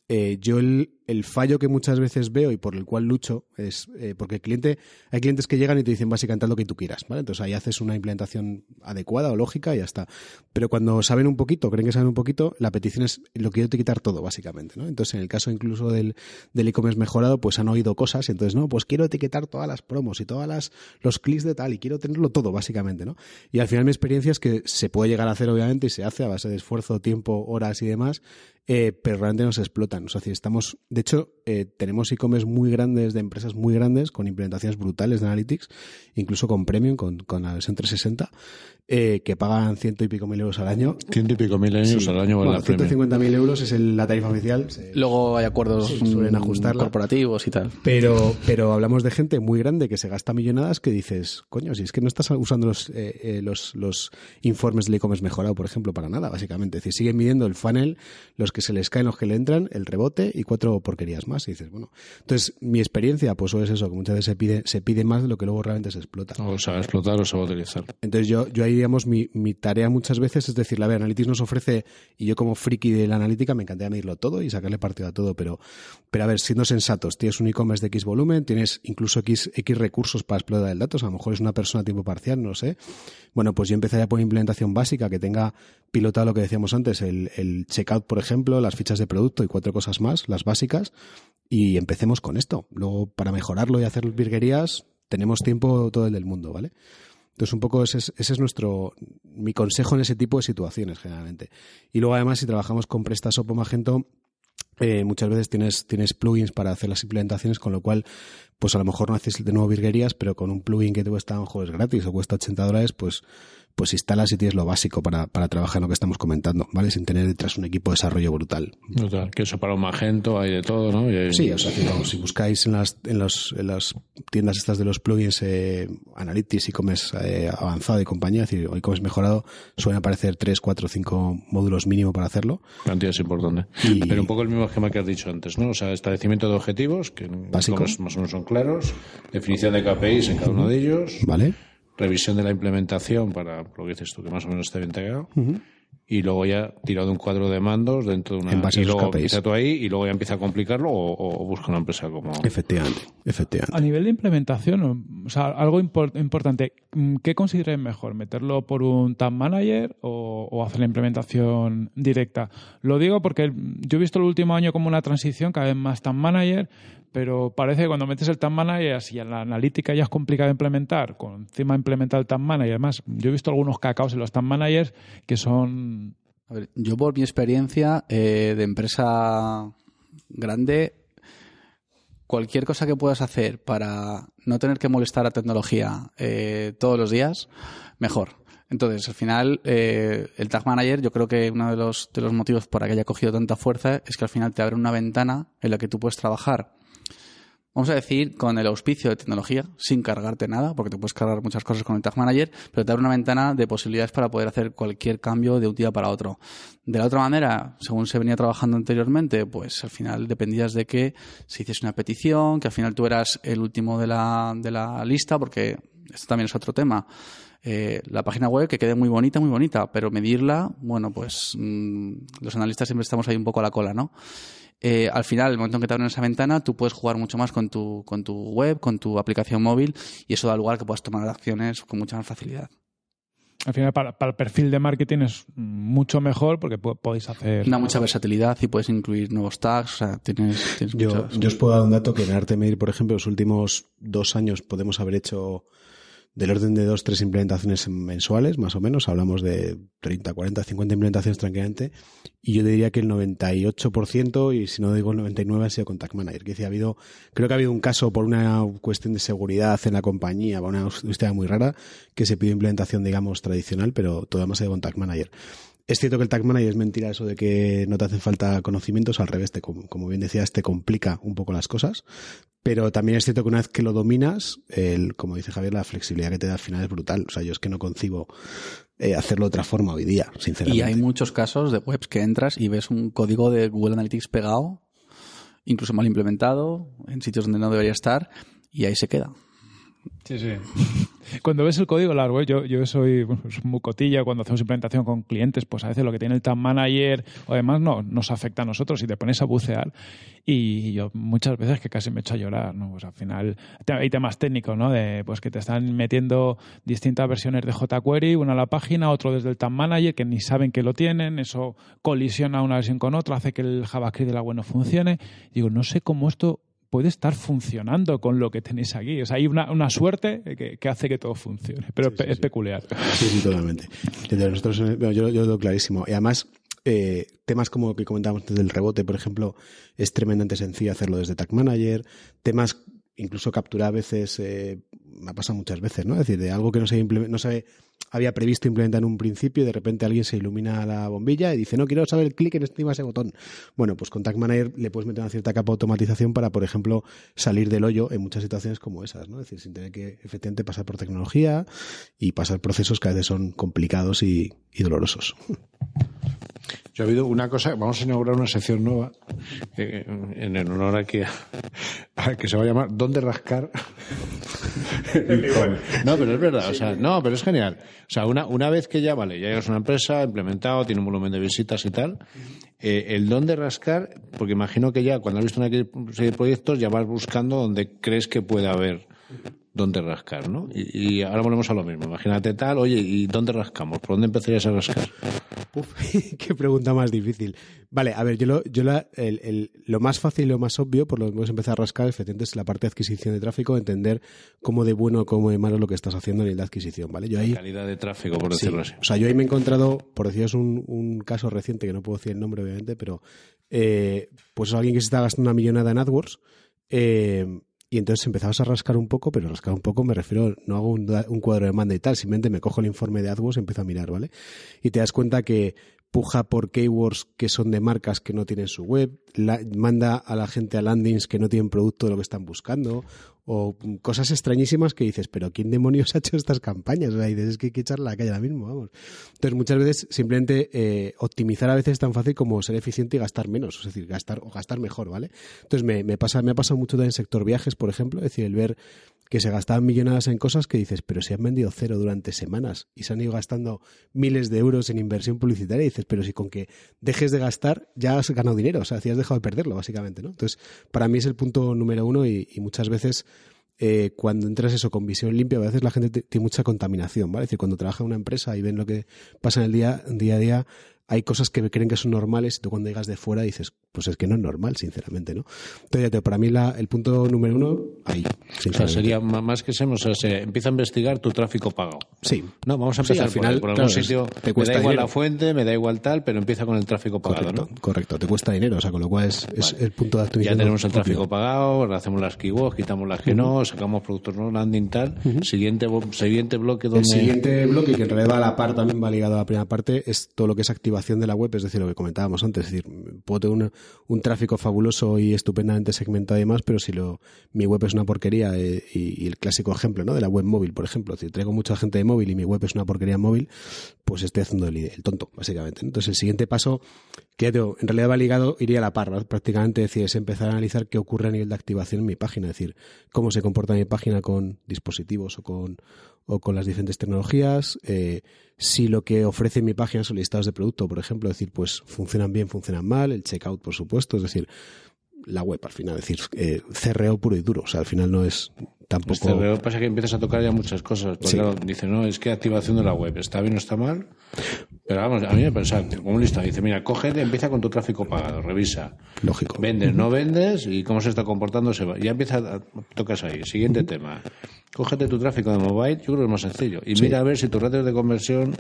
eh, yo el, fallo que muchas veces veo y por el cual lucho es eh, porque el cliente, hay clientes que llegan y te dicen básicamente lo que tú quieras, ¿vale? Entonces ahí haces una implementación adecuada o lógica y ya está. Pero cuando saben un poquito, creen que saben un poquito, la petición es lo quiero quitar todo, básicamente, ¿no? Entonces en el caso incluso del, del e-commerce mejorado, pues han oído cosas y entonces, no, pues quiero etiquetar todas las promos y todas las, los clics de tal y quiero tenerlo todo, básicamente, ¿no? Y al final mi experiencia es que se puede llegar a hacer, obviamente, y se hace a base de esfuerzo, tiempo, horas y demás, eh, pero realmente nos explotan. O sea, estamos, de hecho, eh, tenemos e-commerce muy grandes, de empresas muy grandes, con implementaciones brutales de Analytics, incluso con Premium, con, con la versión 360, eh, que pagan ciento y pico mil euros al año. Ciento y pico mil Sí. al año vale Bueno, la premium. 150.000 euros es el- la tarifa oficial. se- Luego hay acuerdos Sí, suelen ajustarla. corporativos y tal. Pero, pero hablamos de gente muy grande que se gasta millonadas que dices, coño, si es que no estás usando los, eh, eh, los, los informes del e-commerce mejorado, por ejemplo, para nada, básicamente. Es decir, siguen midiendo el funnel, los que se les caen, los que le entran, el rebote y cuatro porquerías más. Y dices, bueno. Entonces, mi experiencia, pues es eso, que muchas veces se pide, se pide más de lo que luego realmente se explota. O se va a explotar o se va a utilizar. Entonces yo, yo ahí, mi, tarea muchas veces es decirle, a ver, Analytics nos ofrece, y yo como friki de la analítica me encantaría medirlo todo y sacarle partido a todo, pero, pero a ver, siendo sensatos, tienes un e-commerce de X volumen, tienes incluso X, X recursos para explotar el dato, a lo mejor es una persona a tiempo parcial, no sé. Bueno, pues yo empezaría por implementación básica que tenga pilotado lo que decíamos antes, el, el checkout, por ejemplo, las fichas de producto y cuatro cosas más, las básicas, y empecemos con esto. Luego, para mejorarlo y hacer virguerías, tenemos tiempo todo el del mundo, ¿vale? Entonces, un poco ese es, ese es nuestro mi consejo en ese tipo de situaciones, generalmente. Y luego, además, si trabajamos con PrestaShop o Magento, eh, muchas veces tienes, tienes plugins para hacer las implementaciones, con lo cual, pues a lo mejor no haces de nuevo virguerías, pero con un plugin que te cuesta a lo mejor es gratis o cuesta 80 dólares, pues, pues instalas y tienes lo básico para, para trabajar en lo que estamos comentando, ¿vale? Sin tener detrás un equipo de desarrollo brutal. Total, que eso para un magento hay de todo, ¿no? Hay- Sí, o sea, vamos, si buscáis en las, en, los, en las tiendas estas de los plugins eh, Analytics, e-commerce eh, avanzado y compañía, es decir, e-commerce mejorado, suelen aparecer 3, 4, 5 módulos mínimo para hacerlo. cantidad es importante. Y- Pero un poco el mismo esquema que has dicho antes, ¿no? O sea, establecimiento de objetivos, que más o menos son claros, definición de KPIs en cada uno de ellos, ¿Vale? Revisión de la implementación para lo que dices tú, que más o menos esté bien integrado, y luego ya tirado de un cuadro de mandos dentro de una... En base a y luego empieza tú ahí y luego ya empieza a complicarlo o, o busca una empresa como... Efectivamente, efectivamente. A nivel de implementación, o sea, algo impor- importante, mm, ¿qué consideráis mejor? ¿Meterlo por un Tag Manager o, o hacer la implementación directa? Lo digo porque yo he visto el último año como una transición, cada vez más Tag Manager, pero parece que cuando metes el Tag Manager, si en la analítica ya es complicado de implementar, con encima implementar el Tag Manager, además, yo he visto algunos cacaos en los Tag Managers que son A ver, yo por mi experiencia eh, de empresa grande, cualquier cosa que puedas hacer para no tener que molestar a tecnología eh, todos los días, mejor. Entonces, al final, eh, el Tag Manager, yo creo que uno de los, de los motivos por que haya cogido tanta fuerza es que al final te abre una ventana en la que tú puedes trabajar vamos a decir, con el auspicio de tecnología, sin cargarte nada, porque te puedes cargar muchas cosas con el Tag Manager, pero te abre una ventana de posibilidades para poder hacer cualquier cambio de un día para otro. De la otra manera, según se venía trabajando anteriormente, pues al final dependías de que se hiciese una petición, que al final tú eras el último de la, de la lista, porque esto también es otro tema. Eh, la página web que quede muy bonita, muy bonita, pero medirla, bueno, pues mmm, los analistas siempre estamos ahí un poco a la cola, ¿no? Eh, al final, el momento en que te abren esa ventana, tú puedes jugar mucho más con tu, con tu web, con tu aplicación móvil, y eso da lugar a que puedas tomar acciones con mucha más facilidad. al final para, para, el perfil de marketing es mucho mejor porque podéis hacer... Una mucha versatilidad y puedes incluir nuevos tags, o sea, tienes... tienes yo, muchas... yo os puedo dar un dato que en Artemedir, por ejemplo, los últimos dos años podemos haber hecho del orden de dos, tres implementaciones mensuales, más o menos. Hablamos de 30, 40, 50 implementaciones tranquilamente. Y yo diría que el 98%, y si no digo el 99%, ha sido Contact Manager. Que ha habido, creo que ha habido un caso por una cuestión de seguridad en la compañía, una historia muy rara, que se pidió implementación, digamos, tradicional, pero todo más sido Contact Manager. Es cierto que el Tag Manager es mentira eso de que no te hacen falta conocimientos, al revés, te, como bien decías, te complica un poco las cosas, pero también es cierto que una vez que lo dominas, el, como dice Javier, la flexibilidad que te da al final es brutal. O sea, yo es que no concibo eh, hacerlo de otra forma hoy día, sinceramente. Y hay muchos casos de webs que entras y ves un código de Google Analytics pegado, incluso mal implementado, en sitios donde no debería estar, y ahí se queda. Sí, sí. Cuando ves el código largo, yo, yo soy bueno, muy cotilla cuando hacemos implementación con clientes, pues a veces lo que tiene el Tag Manager o además no, nos afecta a nosotros y te pones a bucear y yo muchas veces que casi me echo a llorar, ¿no? Pues al final hay temas técnicos, ¿no? De pues que te están metiendo distintas versiones de jQuery, una a la página, otro desde el Tag Manager que ni saben que lo tienen, eso colisiona una versión con otra, hace que el JavaScript de la web no funcione. Digo, no sé cómo esto puede estar funcionando con lo que tenéis aquí. O sea, hay una, una suerte que, que, hace que todo funcione, pero sí, sí, es sí. peculiar. Sí, sí, totalmente. Nosotros, yo, yo lo veo clarísimo. Y además, eh, temas como que comentábamos desde el rebote, por ejemplo, es tremendamente sencillo hacerlo desde Tag Manager. Temas incluso capturar a veces, eh, me ha pasado muchas veces, ¿no? Es decir, de algo que no se, no se había previsto implementar en un principio y de repente alguien se ilumina la bombilla y dice, no, quiero saber el clic en encima ese botón. Bueno, pues con Tag Manager le puedes meter una cierta capa de automatización para, por ejemplo, salir del hoyo en muchas situaciones como esas, ¿no? Es decir, sin tener que efectivamente pasar por tecnología y pasar procesos que a veces son complicados y, y dolorosos. Yo ha habido una cosa, vamos a inaugurar una sección nueva eh, en el honor a que, a que se va a llamar ¿Dónde rascar? no, pero es verdad, o sea, no, pero es genial. O sea, una, una vez que ya, vale, ya eres una empresa, implementado, tiene un volumen de visitas y tal, eh, el dónde rascar, porque imagino que ya cuando has visto una serie de proyectos ya vas buscando donde crees que puede haber dónde rascar, ¿no? Y, y, ahora volvemos a lo mismo. Imagínate tal, oye, ¿y dónde rascamos? ¿Por dónde empezarías a rascar? Uf, qué pregunta más difícil. Vale, a ver, yo lo, yo la, el, el, lo más fácil y lo más obvio, por lo que puedes empezar a rascar, efectivamente, es la parte de adquisición de tráfico, entender cómo de bueno o cómo de malo lo que estás haciendo en el de adquisición, ¿vale? Yo ahí, la calidad de tráfico, por decirlo sí, así. O sea, yo ahí me he encontrado, por deciros un, un caso reciente, que no puedo decir el nombre, obviamente, pero eh, pues alguien que se está gastando una millonada en AdWords, eh, y entonces empezabas a rascar un poco, pero rascar un poco me refiero, no hago un, cuadro de demanda y tal, simplemente me cojo el informe de AdWords y empiezo a mirar, ¿vale? Y te das cuenta que puja por keywords que son de marcas que no tienen su web, manda a la gente a landings que no tienen producto de lo que están buscando, o cosas extrañísimas que dices, pero ¿quién demonios ha hecho estas campañas? O sea, dices, es que hay que echarla a la calle ahora mismo, vamos. Entonces, muchas veces simplemente eh, optimizar a veces es tan fácil como ser eficiente y gastar menos, es decir, gastar o gastar mejor, ¿vale? Entonces, me, me, pasa, me ha pasado mucho también en sector viajes, por ejemplo, es decir, el ver que se gastaban millonadas en cosas que dices, pero si han vendido cero durante semanas y se han ido gastando miles de euros en inversión publicitaria, y dices, pero si con que dejes de gastar ya has ganado dinero, o sea, si has dejado de perderlo, básicamente, ¿no? Entonces, para mí es el punto número uno y, y muchas veces eh, cuando entras eso con visión limpia, a veces la gente tiene mucha contaminación, ¿vale? Es decir, cuando trabaja en una empresa y ven lo que pasa en el día, día a día, hay cosas que creen que son normales y tú cuando llegas de fuera dices, pues es que no es normal, sinceramente, ¿no? Entonces, para mí la, el punto número uno, ahí. O sea, sería más que semos, o sea, se empieza a investigar tu tráfico pagado. Sí. No, vamos a empezar sí, al final, por, por claro, algún sitio. Te cuesta me da igual dinero. la fuente, me da igual tal, pero empieza con el tráfico pagado, correcto, ¿no? Correcto, te cuesta dinero, o sea, con lo cual es, es Vale. el punto de Ya optimización. tenemos el obvio. tráfico pagado, hacemos las keywords, quitamos las que no, sacamos productos no landing tal. Siguiente bo- siguiente bloque donde El siguiente bloque, que en realidad va a la par, también va ligado a la primera parte, es todo lo que es activación de la web, es decir, lo que comentábamos antes. Es decir, puedo tener un, un tráfico fabuloso y estupendamente segmentado y demás, pero si lo, mi web es una porquería, eh, y, el clásico ejemplo, ¿no? De la web móvil, por ejemplo. Si traigo mucha gente de móvil y mi web es una porquería móvil, pues estoy haciendo el, el tonto, básicamente. Entonces, el siguiente paso, que en realidad va ligado, iría a la par, ¿no? prácticamente, decir, es empezar a analizar qué ocurre a nivel de activación en mi página, es decir, cómo se comporta mi página con dispositivos o con, o con las diferentes tecnologías, eh, si lo que ofrece mi página son listados de producto, por ejemplo, es decir, pues funcionan bien, funcionan mal, el checkout, por supuesto, es decir, la web al final, es decir, eh, CRO puro y duro, o sea, al final no es tampoco... Lo que pasa que empiezas a tocar ya muchas cosas. Porque Sí. claro, dice, no, es que activación de la web, ¿está bien o está mal? Pero vamos, a mí me pensaba, como un listado, dice, mira, cógete, empieza con tu tráfico pagado, revisa. Lógico. Vendes, no vendes y cómo se está comportando, se va. Ya empieza, a, tocas ahí. Siguiente tema. Cógete tu tráfico de mobile, yo creo que es más sencillo. Y mira a ver si tus ratios de conversión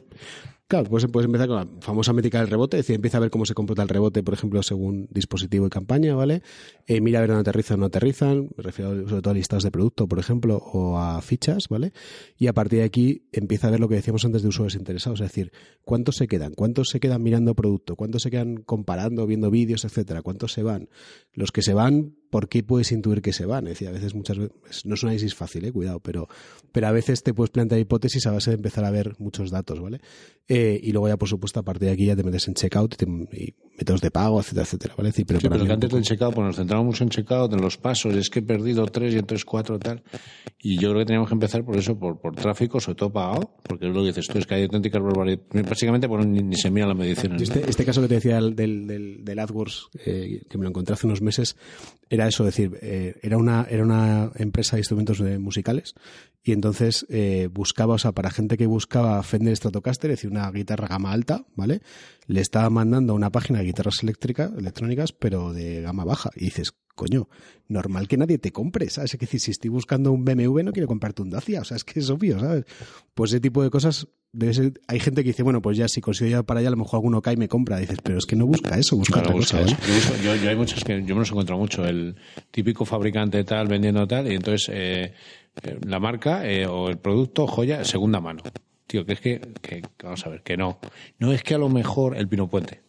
Claro, pues puedes empezar con la famosa métrica del rebote, es decir, empieza a ver cómo se comporta el rebote, por ejemplo, según dispositivo y campaña, ¿vale? Eh, mira a ver dónde aterrizan o no aterrizan, me refiero sobre todo a listados de producto, por ejemplo, o a fichas, ¿vale? Y a partir de aquí empieza a ver lo que decíamos antes de usuarios interesados, es decir, cuántos se quedan, cuántos se quedan mirando producto, cuántos se quedan comparando, viendo vídeos, etcétera, cuántos se van. Los que se van, ¿por qué puedes intuir que se van? Es decir, a veces muchas veces, no es un análisis fácil, eh, cuidado, pero, pero a veces te puedes plantear hipótesis a base de empezar a ver muchos datos, ¿vale? Eh, y luego ya, por supuesto, a partir de aquí ya te metes en checkout y, te- y métodos de pago, etcétera, etcétera, ¿vale? Es decir, pero Sí, pero que antes del checkout, pues nos centramos mucho en checkout, en los pasos, es que he perdido tres y entonces cuatro tal. Y yo creo que teníamos que empezar por eso, por, por tráfico, sobre todo pagado, porque es lo que dices tú, es que hay auténticas barbaridades. Básicamente, pues, ni, ni se miran las mediciones. ¿no? Este, este caso que te decía del, del, del- del AdWords, eh, que me lo encontré hace unos meses, era eso, es decir, eh, era, una, era una empresa de instrumentos musicales y entonces eh, buscaba, o sea, para gente que buscaba Fender Stratocaster, es decir, una guitarra gama alta, ¿vale? Le estaba mandando a una página de guitarras eléctricas, electrónicas, pero de gama baja. Y dices, coño, normal que nadie te compre, ¿sabes? Es decir, si estoy buscando un BMW no quiero comprarte un Dacia, o sea, es que es obvio, ¿sabes? Pues ese tipo de cosas debe ser, hay gente que dice, bueno, pues ya si consigo llegar para allá, a lo mejor alguno cae y me compra. Dices, pero es que no busca eso, busca Claro, otra busca cosa, eso. ¿vale? Yo, busco- yo- yo hay muchas que yo me los encuentro mucho. El típico fabricante tal vendiendo tal y entonces eh, la marca eh, o el producto joya segunda mano. Tío, que es que, vamos a ver, que no. No es que a lo mejor el Pino Puente.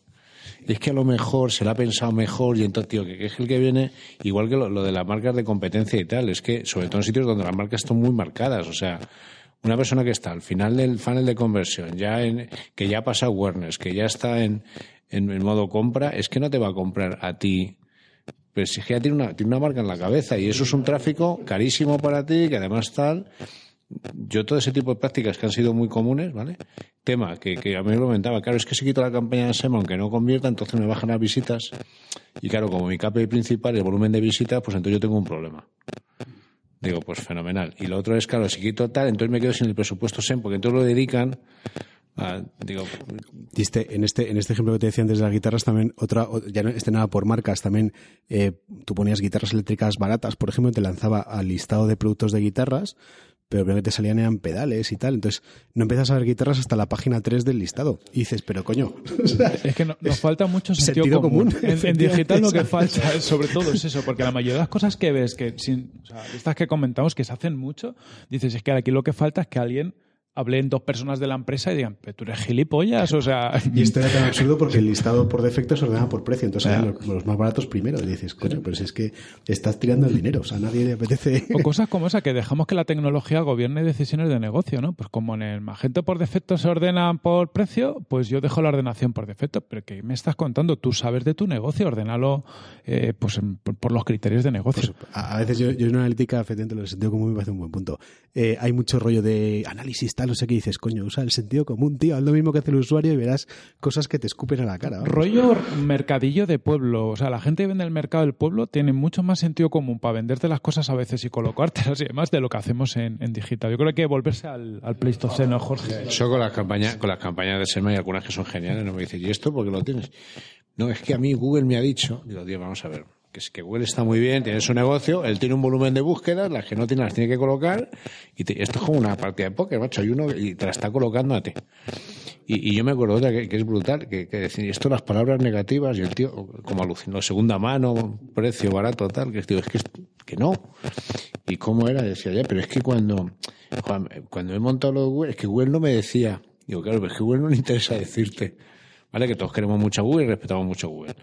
Es que a lo mejor se la ha pensado mejor y entonces, tío, que, es el que viene, igual que lo, de las marcas de competencia y tal, es que sobre todo en sitios donde las marcas están muy marcadas, o sea, una persona que está al final del funnel de conversión, ya en, que ya pasa awareness, que ya está en, en modo compra, es que no te va a comprar a ti. Pero si es que ya tiene una, tiene una marca en la cabeza y eso es un tráfico carísimo para ti, que además tal. Yo todo ese tipo de prácticas que han sido muy comunes, ¿vale? Tema que, que a mí me comentaba, claro, es que si quito la campaña de SEM, aunque no convierta, entonces me bajan las visitas. Y claro, como mi KPI principal es el volumen de visitas, pues entonces yo tengo un problema. Digo, pues fenomenal. Y lo otro es, claro, si quito tal, entonces me quedo sin el presupuesto SEM, porque entonces lo dedican a, digo, Y este, en este, en este ejemplo que te decía antes de las guitarras, también otra, ya no, este nada por marcas, también eh, tú ponías guitarras eléctricas baratas, por ejemplo, y te lanzaba al listado de productos de guitarras, pero lo que te salían eran pedales y tal. Entonces, no empiezas a ver guitarras hasta la página 3 del listado. Y dices, pero coño. Es que no- nos falta mucho sentido, Sentido común. común, En- digital lo que falta es, sobre todo es eso, porque la mayoría de las cosas que ves, que sin, o sea, estas que comentamos que se hacen mucho, dices, es que aquí lo que falta es que alguien hable en dos personas de la empresa y digan, pero tú eres gilipollas, o sea... Y esto era tan absurdo porque el listado por defecto se ordena por precio. Entonces, los, los más baratos primero. Y dices, coño, pero si es que estás tirando el dinero. O sea, a nadie le apetece. O cosas como esa, que dejamos que la tecnología gobierne decisiones de negocio, ¿no? Pues como en el Magento por defecto se ordena por precio, pues yo dejo la ordenación por defecto. Pero ¿qué me estás contando? Tú sabes de tu negocio, ordénalo eh, pues en- por, por los criterios de negocio. Pues, a a veces yo, yo en una analítica, efectivamente, lo del sentido común me parece un buen punto. Eh, hay mucho rollo de análisis tal, no sé qué dices, coño, usa el sentido común, tío, haz lo mismo que hace el usuario y verás cosas que te escupen a la cara. vamos. Rollo mercadillo de pueblo. O sea, la gente que vende en el mercado del pueblo tiene mucho más sentido común para venderte las cosas a veces y colocártelas y demás de lo que hacemos en, en digital. Yo creo que hay que volverse al, al Pleistoceno, Jorge. Yo con las campañas, con las campañas de SEM hay algunas que son geniales, no me dices, ¿y esto por qué lo tienes? No, es que a mí Google me ha dicho, digo, tío, vamos a ver, que es que Google está muy bien, tiene su negocio, él tiene un volumen de búsquedas, las que no tiene las tiene que colocar, y te- esto es como una partida de póker, macho, hay uno y te la está colocando a ti. Y, yo me acuerdo otra que, es brutal, que, que decir, esto las palabras negativas, y el tío, como alucinó, segunda mano, precio barato, tal, que es que, que no. ¿Y cómo era? Decía, ya, pero es que cuando, cuando he montado lo de Google, es que Google no me decía, digo, claro, pero es que Google no le interesa decirte, ¿vale? Que todos queremos mucho a Google y respetamos mucho a Google.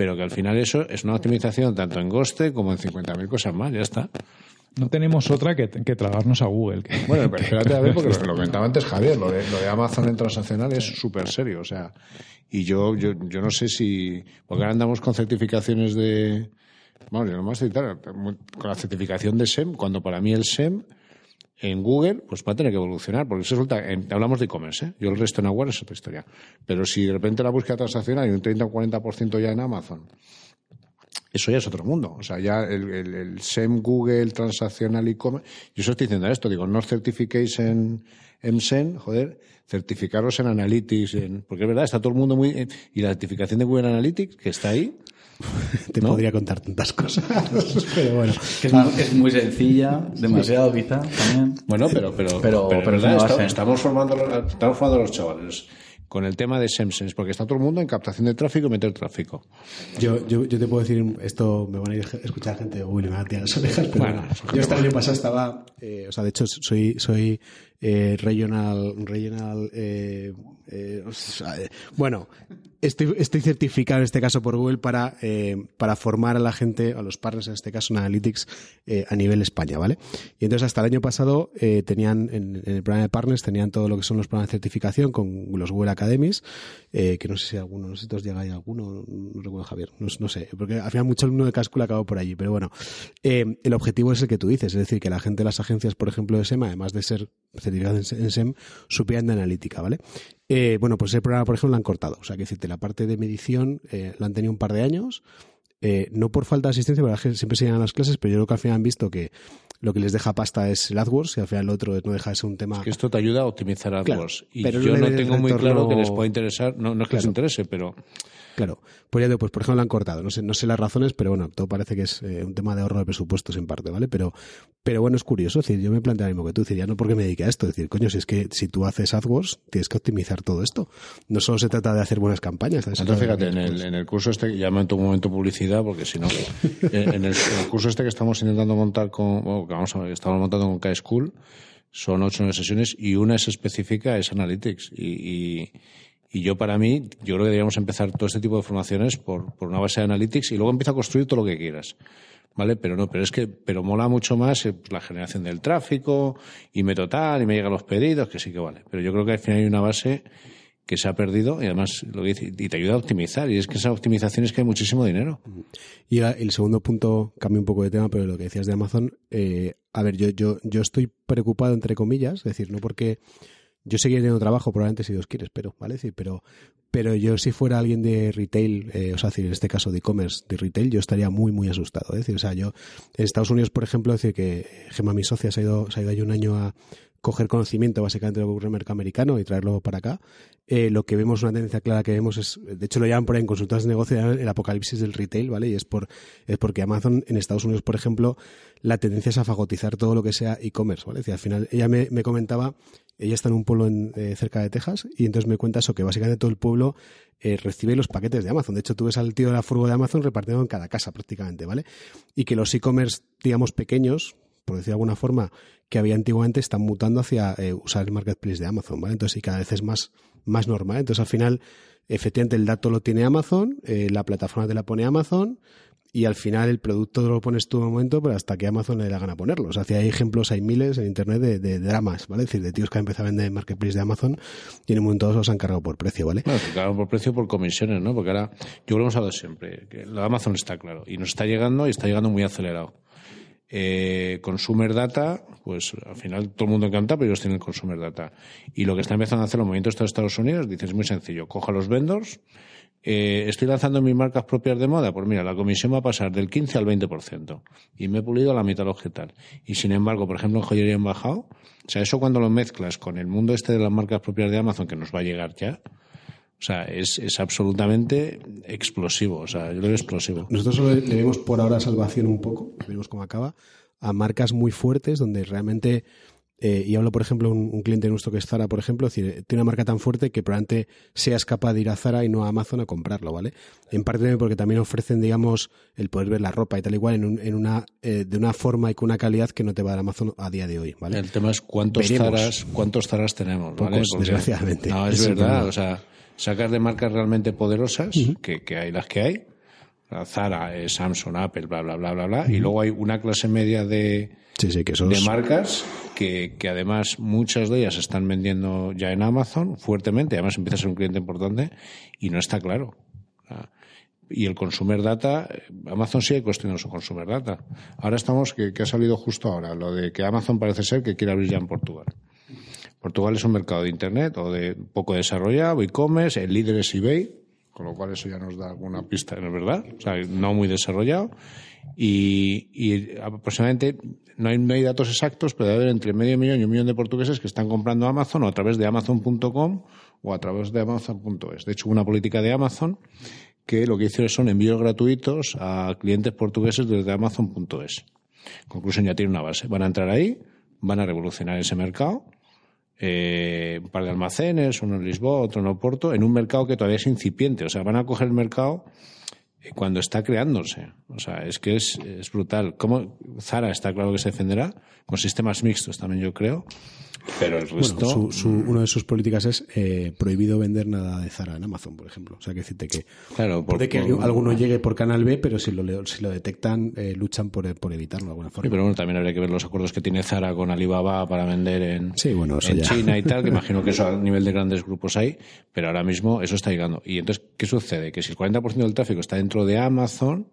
Pero que al final eso es una optimización tanto en Goste como en 50.000 cosas más, ya está. No tenemos otra que, que tragarnos a Google. que- Bueno, pero espérate a ver, porque lo, lo comentaba antes Javier, lo de, lo de Amazon en transaccional es súper serio, o sea, y yo, yo, yo no sé si, porque ahora andamos con certificaciones de, vamos, yo no más citar, con la certificación de SEM, cuando para mí el SEM en Google, pues va a tener que evolucionar, porque eso resulta, en- hablamos de e-commerce, ¿eh? yo el resto en Aware es otra historia, pero si de repente la búsqueda transaccional hay un 30 o 40% ya en Amazon, eso ya es otro mundo. O sea, ya el, SEM, Google, transaccional e-commerce. Yo eso estoy diciendo esto, digo, no os certifiquéis en, en SEM, joder, certificaros en Analytics, en, porque es verdad, está todo el mundo muy. Y la certificación de Google Analytics, que está ahí, Te ¿No? podría contar tantas cosas. Pero bueno. Que es, muy, es muy sencilla, demasiado quizá también. Bueno, pero, estamos formando, estamos formando a los chavales con el tema de SEMSense, porque está todo el mundo en captación de tráfico y meter tráfico. Yo, yo, yo te puedo decir, esto me van a ir a escuchar gente de Google y me van a tirar las orejas, pero Bueno, yo este año pasado estaba, eh, o sea, de hecho soy, soy eh, regional, regional, eh, eh, bueno, estoy, estoy certificado en este caso por Google para, para formar a la gente, a los partners en este caso en Analytics a nivel España, ¿vale? Y entonces hasta el año pasado tenían, en, el programa de partners, tenían todo lo que son los programas de certificación con los Google Academies, que no sé si alguno, no sé si os llega ahí alguno, no recuerdo Javier, no, sé, porque al final mucho alumno de Cáscula acabó por allí, pero bueno, el objetivo es el que tú dices, es decir, que la gente de las agencias, por ejemplo, de SEM, además de ser en SEM, supieran de analítica, ¿vale? Eh, bueno, pues ese programa, por ejemplo, lo han cortado, o sea, que decirte, la parte de medición eh, la han tenido un par de años, eh, no por falta de asistencia, porque siempre se llegan a las clases, pero yo creo que al final han visto que lo que les deja pasta es el AdWords y al final lo otro no deja de ser un tema... Que esto te ayuda a optimizar AdWords. y pero yo no tengo muy retorno- claro que les pueda interesar, no, no es que les Claro. interese, pero Claro, pues ya digo, pues por ejemplo lo han cortado, no sé, no sé las razones, pero bueno, todo parece que es eh, un tema de ahorro de presupuestos en parte, ¿vale? Pero, pero bueno, es curioso, es decir, yo me planteo lo mismo que tú, es decir, ya no porque me dedique a esto, es decir, coño, si es que si tú haces AdWords, tienes que optimizar todo esto. No solo se trata de hacer buenas campañas. Entonces, fíjate, en el, en el curso este, ya me un momento publicidad, porque si no, en en el, en curso este que estamos intentando montar con, bueno, que vamos a ver, que estamos montando con K-School, son ocho sesiones y una es específica, es Analytics. Y, y, y yo para mí, yo creo que deberíamos empezar todo este tipo de formaciones por, por una base de Analytics y luego empieza a construir todo lo que quieras. ¿Vale? Pero no, pero es que, pero mola mucho más eh, la generación del tráfico y me total y me llegan los pedidos, que sí que vale. Pero yo creo que al final hay una base que se ha perdido y además lo dice, y te ayuda a optimizar. Y es que esa optimización es que hay muchísimo dinero. Y el segundo punto, cambio un poco de tema, pero lo que decías de Amazon, eh, a ver, yo, yo, yo estoy preocupado entre comillas, es decir, no porque yo seguiré teniendo trabajo probablemente si Dios quiere, espero, ¿vale? Decir, pero, pero yo si fuera alguien de retail, eh, o sea, decir, en este caso de e-commerce, de retail, yo estaría muy, muy asustado. Es decir, o sea, yo en Estados Unidos, por ejemplo, decir, que Gemma, mi socia, ha ido, se ha ido ahí un año a coger conocimiento básicamente de lo que ocurre en el mercado americano y traerlo para acá. Eh, lo que vemos, una tendencia clara que vemos es, de hecho lo llaman por ahí en consultas de negocio, el apocalipsis del retail, ¿vale? Y es por, es porque Amazon en Estados Unidos, por ejemplo, la tendencia es a fagotizar todo lo que sea e-commerce, ¿vale? Es al final, ella me, me comentaba, ella está en un pueblo en, eh, cerca de Texas y entonces me cuenta eso, que básicamente todo el pueblo eh, recibe los paquetes de Amazon. De hecho, tú ves al tío de la furgo de Amazon repartido en cada casa prácticamente, ¿vale? Y que los e-commerce, digamos, pequeños, por decir de alguna forma, que había antiguamente, están mutando hacia eh, usar el marketplace de Amazon, ¿vale? Entonces, y cada vez es más, más normal. Entonces, al final, efectivamente, el dato lo tiene Amazon, eh, la plataforma te la pone Amazon, y al final el producto lo pones tú en un momento, pero hasta que Amazon le da gana ponerlo. O sea, si hay ejemplos, hay miles en internet de, de dramas, ¿vale? Es decir, de tíos que han empezado a vender en marketplace de Amazon y en un momento dado se los han cargado por precio, ¿vale? Bueno, claro, por precio por comisiones, ¿no? Porque ahora, yo lo hemos hablado siempre, que lo de Amazon está claro, y nos está llegando y está llegando muy acelerado. Eh, consumer data, pues al final todo el mundo encanta, pero ellos tienen consumer data. Y lo que está empezando a hacer los movimientos de Estados Unidos, dices, es muy sencillo, coja los vendors, eh, estoy lanzando mis marcas propias de moda, pues mira, la comisión va a pasar del 15 al 20%. Y me he pulido a la mitad objetal. Y sin embargo, por ejemplo, en joyería han bajado. O sea, eso cuando lo mezclas con el mundo este de las marcas propias de Amazon, que nos va a llegar ya, o sea, es, es absolutamente explosivo. O sea, yo lo veo explosivo. Nosotros solo le vemos por ahora salvación un poco, veremos cómo acaba, a marcas muy fuertes donde realmente, eh, y hablo por ejemplo un, un cliente nuestro que es Zara, por ejemplo, es decir, tiene una marca tan fuerte que probablemente seas capaz de ir a Zara y no a Amazon a comprarlo, ¿vale? En parte también porque también ofrecen, digamos, el poder ver la ropa y tal igual en, un- en una, eh, de una forma y con una calidad que no te va a dar Amazon a día de hoy, ¿vale? El tema es cuántos Veremos. zaras, cuántos zaras tenemos, ¿vale? Pocos, desgraciadamente. No, es es verdad. O sea, sacas de marcas realmente poderosas, que, que hay las que hay. La Zara, eh, Samsung, Apple, bla, bla, bla, bla, bla. Y luego hay una clase media de, Sí, sí, que eso de marcas que, que además muchas de ellas están vendiendo ya en Amazon fuertemente, además empieza a ser un cliente importante y no está claro. Y el consumer data, eh, Amazon sigue cuestionando su consumer data. Ahora estamos, que, que ha salido justo ahora, lo de que Amazon parece ser que quiere abrir ya en Portugal. Portugal es un mercado de Internet o de poco desarrollado, e-commerce, el líder es eBay, con lo cual eso ya nos da alguna pista, ¿no es verdad? O sea, no muy desarrollado. Y, y aproximadamente, no hay, datos exactos, pero debe haber entre medio millón y un millón de portugueses que están comprando Amazon o a través de Amazon.com o a través de Amazon.es. De hecho, una política de Amazon que lo que hicieron son envíos gratuitos a clientes portugueses desde Amazon.es. Conclusión, ya tiene una base. Van a entrar ahí, van a revolucionar ese mercado. Eh, un par de almacenes, uno en Lisboa, otro en Oporto, en un mercado que todavía es incipiente. O sea, van a coger el mercado cuando está creándose. O sea, es que es, es brutal. Como Zara está claro que se defenderá, con sistemas mixtos también yo creo, pero el resto... Bueno, su, su, una de sus políticas es eh, prohibido vender nada de Zara en Amazon, por ejemplo. O sea, que decirte que claro, por- puede que por- alguno llegue por canal B, pero si lo, si lo detectan, eh, luchan por, por evitarlo de alguna Sí, forma. pero bueno, también habría que ver los acuerdos que tiene Zara con Alibaba para vender en, Sí, bueno, en ya. China y tal, que imagino que eso a nivel de grandes grupos hay, pero ahora mismo eso está llegando. Y entonces, ¿qué sucede? Que si el 40% del tráfico está dentro de Amazon,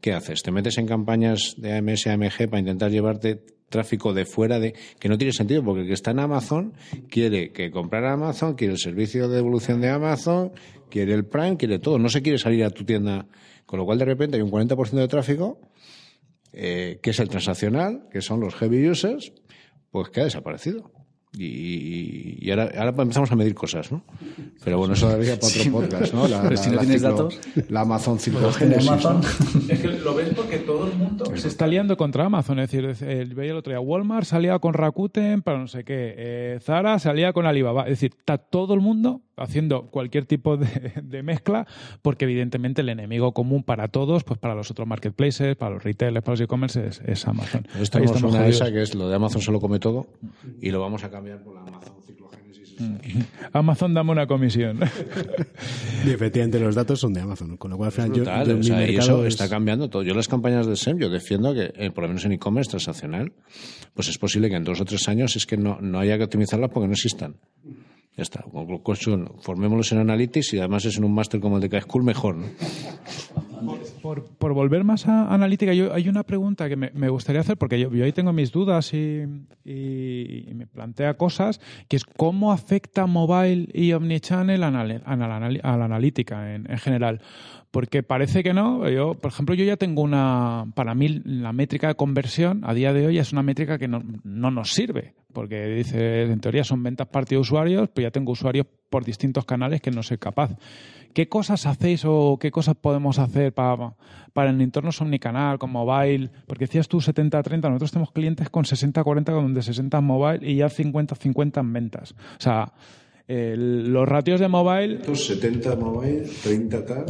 ¿qué haces? Te metes en campañas de AMS, AMG para intentar llevarte tráfico de fuera de que no tiene sentido porque el que está en Amazon quiere que comprar Amazon, quiere el servicio de devolución de Amazon, quiere el Prime, quiere todo, no se quiere salir a tu tienda, con lo cual de repente hay un 40% de tráfico eh, que es el transaccional, que son los heavy users, pues que ha desaparecido. Y, y ahora, ahora empezamos a medir cosas, ¿no? Pero bueno, eso daría para otro podcast, ¿no? La, Pero si no tienes datos. La Amazon. Amazon. Es que lo ves porque todo el mundo se está liando contra Amazon. Es decir, eh, veía el otro día, Walmart salía con Rakuten para no sé qué, eh, Zara salía con Alibaba. Es decir, está todo el mundo haciendo cualquier tipo de, de mezcla porque evidentemente el enemigo común para todos, pues para los otros marketplaces, para los retailers, para los e-commerce es, es Amazon. Ahí tenemos estamos una jodidos. esa que es lo de Amazon solo come todo y lo vamos a cambiar por la Amazon ciclogénesis. Amazon dame una comisión. Y efectivamente los datos son de Amazon, con lo cual al final yo, Brutal, yo- o mi sea, y mercado eso es- está cambiando todo. Yo las campañas del SEM, yo defiendo que, eh, por lo menos en e-commerce transaccional, pues es posible que en dos o tres años es que no, no haya que optimizarlas porque no existan. Ya está. Formémoslos en Analytics y además es en un máster como el de K-School mejor. Por, volver más a analítica, yo, hay una pregunta que me, gustaría hacer, porque yo, yo ahí tengo mis dudas y, y- me plantea cosas, que es cómo afecta mobile y omnichannel a la analítica en, en general. Porque parece que no. Yo, por ejemplo, yo ya tengo una. Para mí, la métrica de conversión a día de hoy es una métrica que no, no nos sirve. Porque dice, en teoría son ventas parte de usuarios, pero ya tengo usuarios por distintos canales que no soy capaz. ¿Qué cosas hacéis o qué cosas podemos hacer para, para en entornos omnicanal, con mobile? Porque decías tú 70-30, nosotros tenemos clientes con 60-40, donde 60 en mobile y ya 50-50 en ventas. O sea, el- los ratios de mobile 70 mobile, 30 tal,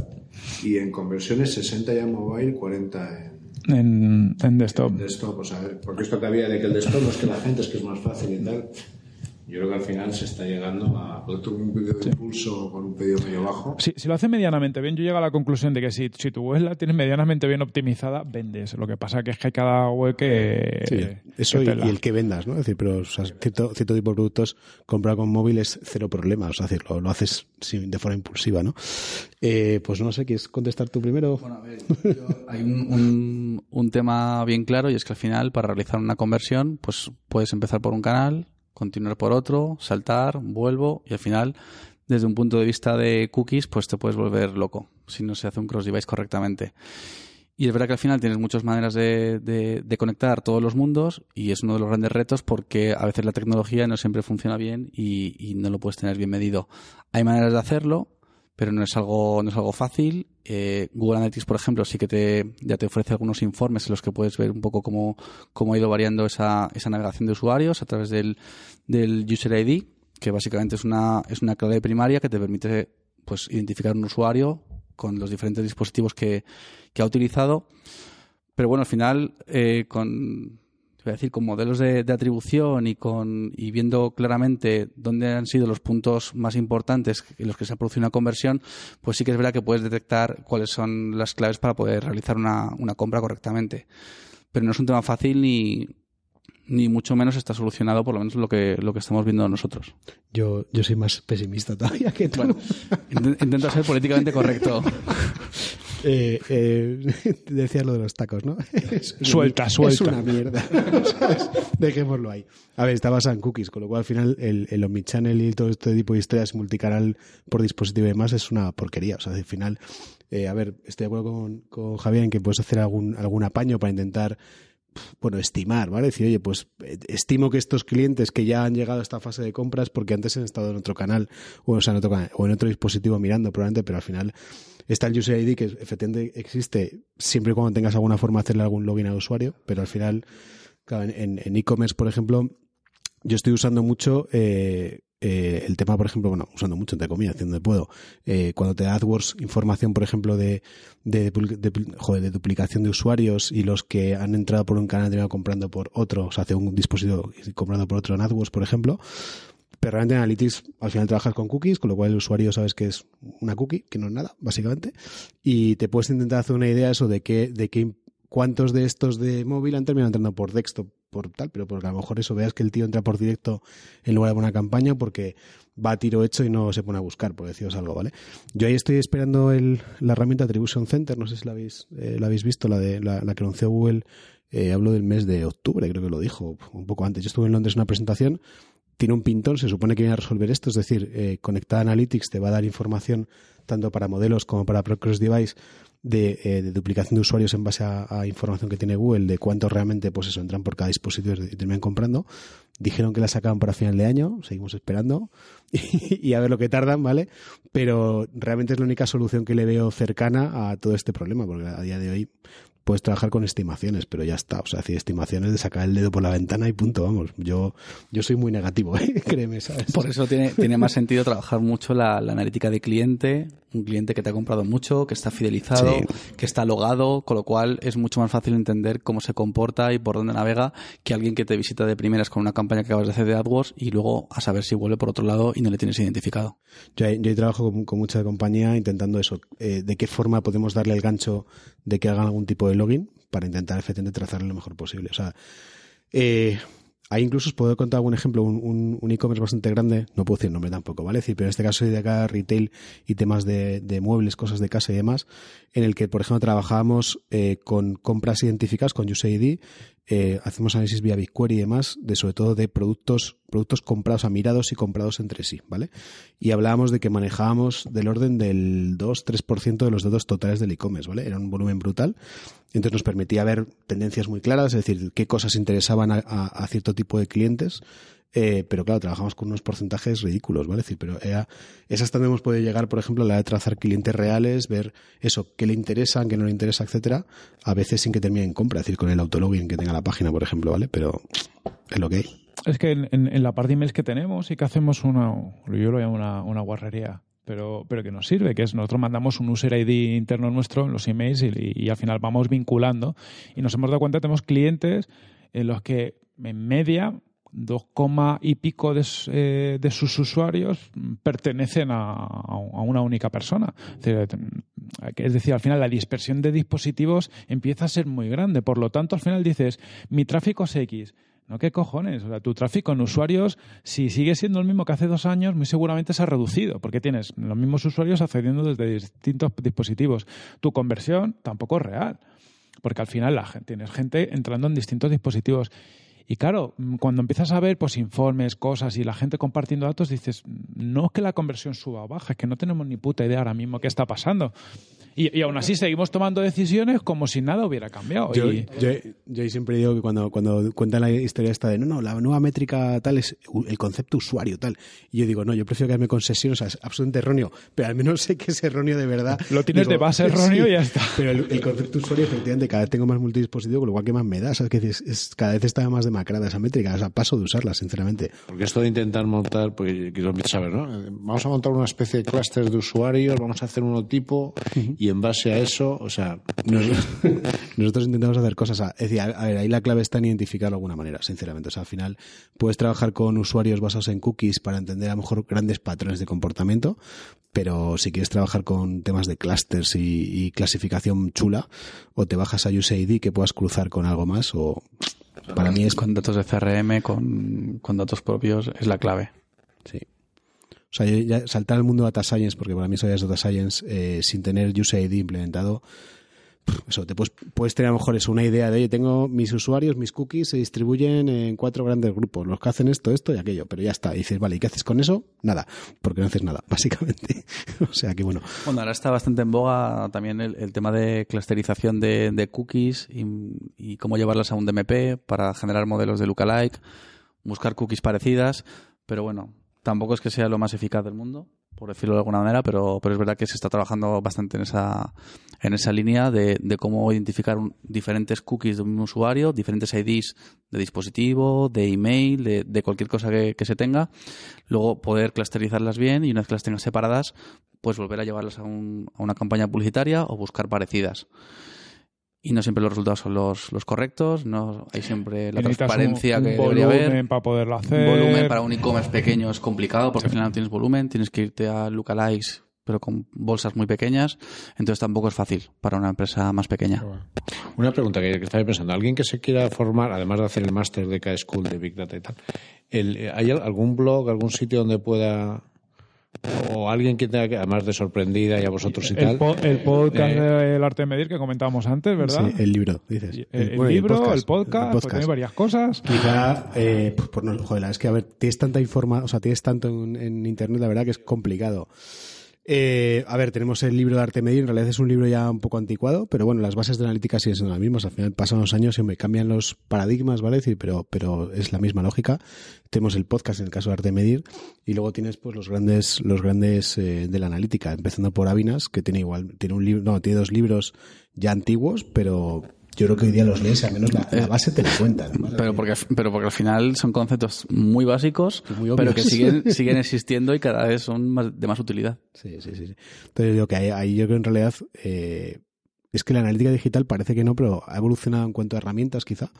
y en conversiones 60 ya mobile, 40 en, en, en desktop. desktop. O sea, porque esto que había de que el desktop no es que la gente, es que es más fácil y tal. Yo creo que al final se está llegando a. Un pedido de impulso con un pedido medio bajo. Si, si lo hace medianamente bien, yo llego a la conclusión de que si, si tu web la tienes medianamente bien optimizada, vendes. Lo que pasa que es que hay cada web que... Sí, eso que y, el que vendas, ¿no? Es decir, pero o sea, cierto, cierto tipo de productos comprar con móvil es cero problema, o sea, es decir, lo, lo haces sin- de forma impulsiva, ¿no? Eh, pues no sé, ¿quieres contestar tú primero? Bueno, a ver, yo- hay un, un- un tema bien claro y es que al final para realizar una conversión pues puedes empezar por un canal, continuar por otro, saltar, vuelvo y al final desde un punto de vista de cookies pues te puedes volver loco si no se hace un cross device correctamente. Y es verdad que al final tienes muchas maneras de, conectar todos los mundos y es uno de los grandes retos porque a veces la tecnología no siempre funciona bien y no lo puedes tener bien medido. Hay maneras de hacerlo, pero no es algo, no es algo fácil. Eh, Google Analytics, por ejemplo, sí que te, ya te ofrece algunos informes en los que puedes ver un poco cómo, cómo ha ido variando esa, esa navegación de usuarios a través del, del User ID, que básicamente es una, es una clave primaria que te permite pues, identificar un usuario con los diferentes dispositivos que, que ha utilizado. Pero bueno, al final, eh, con, voy a decir, con modelos de, de atribución y con y viendo claramente dónde han sido los puntos más importantes en los que se ha producido una conversión, pues sí que es verdad que puedes detectar cuáles son las claves para poder realizar una, una compra correctamente. Pero no es un tema fácil ni, ni mucho menos está solucionado, por lo menos lo que, lo que estamos viendo nosotros. Yo, yo soy más pesimista todavía que tú. Bueno, inten- intento ser políticamente correcto. Eh, eh, decías lo de los tacos, ¿no? Es- Suelta, suelta. Es una mierda. ¿sabes? Dejémoslo ahí. A ver, está basado en cookies, con lo cual al final el, el omnichannel y todo este tipo de historias multicanal por dispositivo y demás es una porquería. O sea, al final, eh, a ver, estoy de acuerdo con, con Javier en que puedes hacer algún, algún apaño para intentar bueno, estimar, ¿vale? Decir, oye, pues eh, estimo que estos clientes que ya han llegado a esta fase de compras porque antes han estado en otro canal o sea, en otro canal, o en otro dispositivo mirando probablemente, pero al final está el User ID que efectivamente existe siempre y cuando tengas alguna forma de hacerle algún login al usuario, pero al final, en- e-commerce, por ejemplo, yo estoy usando mucho eh, eh, el tema, por ejemplo, bueno, usando mucho entre comillas, haciendo donde puedo, eh, cuando te da AdWords información, por ejemplo, de, de, de- de duplicación de usuarios y los que han entrado por un canal terminado comprando por otro, o sea, hace un dispositivo comprando por otro en AdWords, por ejemplo. Pero realmente en Analytics al final trabajas con cookies, con lo cual el usuario sabes que es una cookie, que no es nada, básicamente. Y te puedes intentar hacer una idea de eso de qué, de qué, cuántos de estos de móvil han terminado entrando por desktop, por tal, pero porque a lo mejor eso veas que el tío entra por directo en lugar de una campaña porque va a tiro hecho y no se pone a buscar, por deciros algo, ¿vale? Yo ahí estoy esperando el, la herramienta Attribution Center, no sé si la habéis, eh, visto, la de la, la que anunció Google, eh, hablo del mes de octubre, creo que lo dijo, un poco antes. Yo estuve en Londres en una presentación, tiene un pintón, se supone que viene a resolver esto, es decir, eh, Analytics te va a dar información tanto para modelos como para Cross Device de, eh, de duplicación de usuarios en base a, información que tiene Google de cuántos realmente pues eso entran por cada dispositivo y terminan comprando. Dijeron que la sacaban para final de año, seguimos esperando y a ver lo que tardan, ¿vale? Pero realmente es la única solución que le veo cercana a todo este problema, porque a día de hoy puedes trabajar con estimaciones, pero ya está. O sea, decir estimaciones de sacar el dedo por la ventana y punto, vamos. Yo, yo soy muy negativo, ¿eh? créeme, ¿sabes? Por eso tiene, tiene más sentido trabajar mucho la, la analítica de cliente, un cliente que te ha comprado mucho, que está fidelizado, Sí. que está logado, con lo cual es mucho más fácil entender cómo se comporta y por dónde navega que alguien que te visita de primeras con una campaña que acabas de hacer de AdWords y luego a saber si vuelve por otro lado y no le tienes identificado. Yo, yo trabajo con, con mucha compañía intentando eso, eh, de qué forma podemos darle el gancho de que hagan algún tipo de login para intentar efectivamente trazarlo lo mejor posible. O sea, eh, ahí incluso os puedo contar algún ejemplo, un, un- un e-commerce bastante grande, no puedo decir nombre tampoco, ¿vale? Es pero en este caso de acá retail y temas de, de muebles, cosas de casa y demás, en el que, por ejemplo, trabajábamos eh, con compras identificadas, con USAID, eh, hacemos análisis vía BigQuery y demás, de sobre todo de productos, productos comprados, a mirados y comprados entre sí, ¿vale? Y hablábamos de que manejábamos del orden del 2-3% de los datos totales del e-commerce, ¿vale? Era un volumen brutal. Entonces nos permitía ver tendencias muy claras, es decir, qué cosas interesaban a, cierto tipo de clientes. Eh, pero claro, trabajamos con unos porcentajes ridículos, ¿vale? Es decir, pero era, es donde hemos podido llegar, por ejemplo, a la de trazar clientes reales, ver eso, qué le interesan, qué no le interesa, etcétera, a veces sin que termine en compra, es decir, con el autologin que tenga la página, por ejemplo, ¿vale? Pero es lo que hay. Es que en la parte de emails que tenemos y que hacemos una, yo lo llamo una, una guarrería, pero, pero que nos sirve, que es nosotros mandamos un user ID interno nuestro en los emails y, y al final vamos vinculando y nos hemos dado cuenta que tenemos clientes en los que en media 2, coma y pico de, eh, de sus usuarios pertenecen a, una única persona. Es decir, que- es decir, al final la dispersión de dispositivos empieza a ser muy grande. Por lo tanto, al final dices, mi tráfico es X. No, ¿qué cojones? O sea, tu tráfico en usuarios, si sigue siendo el mismo que hace dos años, muy seguramente se ha reducido, porque tienes los mismos usuarios accediendo desde distintos dispositivos. Tu conversión tampoco es real, porque al final la tienes gente entrando en distintos dispositivos. Y claro, mm, cuando empiezas a ver pues informes, cosas y la gente compartiendo datos, dices, no es que la conversión suba o baja, es que no tenemos ni puta idea ahora mismo qué está pasando. Y, y aún así seguimos tomando decisiones como si nada hubiera cambiado. Yo, y, yo, yo ahí siempre digo que cuando, cuando cuentan la historia esta de no, no, la nueva métrica tal es el concepto usuario tal. Y yo digo, no, yo prefiero quedarme con sesión, o sea, es absolutamente erróneo, pero al menos sé que es erróneo de verdad. Lo tienes de base erróneo y ya está. Pero el, el concepto usuario, efectivamente, cada vez tengo más multidispositivo, con lo cual que más me da, ¿sabes? Que es, es- cada vez está más demacrada esa métrica, o sea, paso de usarla, sinceramente. Porque esto de intentar montar, porque quiero saber, ¿no? Vamos a montar una especie de clúster de usuarios, vamos a hacer uno tipo y en base a eso, o sea, Nos- nosotros intentamos hacer cosas. a- es decir, a, a ver, ahí la clave está en identificarlo de alguna manera, sinceramente. O sea, al final puedes trabajar con usuarios basados en cookies para entender a lo mejor grandes patrones de comportamiento, pero si quieres trabajar con temas de clusters y, y clasificación chula, o te bajas a USAID que puedas cruzar con algo más, o para mí es Con datos de CRM, con, con datos propios, es la clave. Sí. O sea, ya saltar al mundo data science, porque para mí eso ya es data science, eh, sin tener user ID implementado, eso, te puedes, puedes tener a lo mejor eso, una idea de, oye, tengo mis usuarios, mis cookies se distribuyen en cuatro grandes grupos, los que hacen esto, esto y aquello, pero ya está. Y dices, vale, ¿y qué haces con eso? Nada, porque no haces nada, básicamente. o sea que bueno. Bueno, ahora está bastante en boga también el, tema de clusterización de, cookies y, cómo llevarlas a un DMP para generar modelos de lookalike, buscar cookies parecidas, pero bueno, tampoco es que sea lo más eficaz del mundo por decirlo de alguna manera, pero, pero es verdad que se está trabajando bastante en esa, en esa línea de, de cómo identificar diferentes cookies de un usuario, diferentes IDs de dispositivo, de email, de, de cualquier cosa que, que, se tenga, luego poder clusterizarlas bien y una vez que las tengas separadas, pues volver a llevarlas a, un, a una campaña publicitaria o buscar parecidas y no siempre los resultados son los, los correctos, no hay siempre la transparencia que debería haber. para poderlo hacer. Volumen para un e-commerce pequeño es complicado porque al final no tienes volumen, tienes que irte a lookalikes pero con bolsas muy pequeñas, entonces tampoco es fácil para una empresa más pequeña. Una pregunta que, estaba pensando, alguien que se quiera formar, además de hacer el máster de K-School de Big Data y tal, ¿hay algún blog, algún sitio donde pueda o alguien que tenga que, además de sorprendida y a vosotros y el tal. el podcast eh, del arte de medir que comentábamos antes, ¿verdad? Sí, el libro, dices. El, libro, el podcast, el podcast, varias cosas. Quizá, eh, pues no, joder, es que a ver, tienes tanta información, o sea, tienes tanto en, en internet, la verdad que es complicado. Eh, a ver, tenemos el libro de arte medir, en realidad es un libro ya un poco anticuado, pero bueno, las bases de analítica siguen siendo las mismas. Al final pasan los años y me cambian los paradigmas, ¿vale? decir, pero, pero es la misma lógica. Tenemos el podcast en el caso de arte medir y luego tienes pues los grandes, los grandes eh, de la analítica, empezando por Avinas, que tiene igual, tiene un libro, no, tiene dos libros ya antiguos, pero, yo creo que hoy día los lees, al menos la, eh, base te la cuentan. Pero porque, pero porque al final son conceptos muy básicos, pero que siguen, siguen existiendo y cada vez son de más utilidad. Sí, sí, sí. Entonces digo que ahí, yo creo que en realidad eh, es que la analítica digital parece que no, pero ha evolucionado en cuanto a herramientas quizá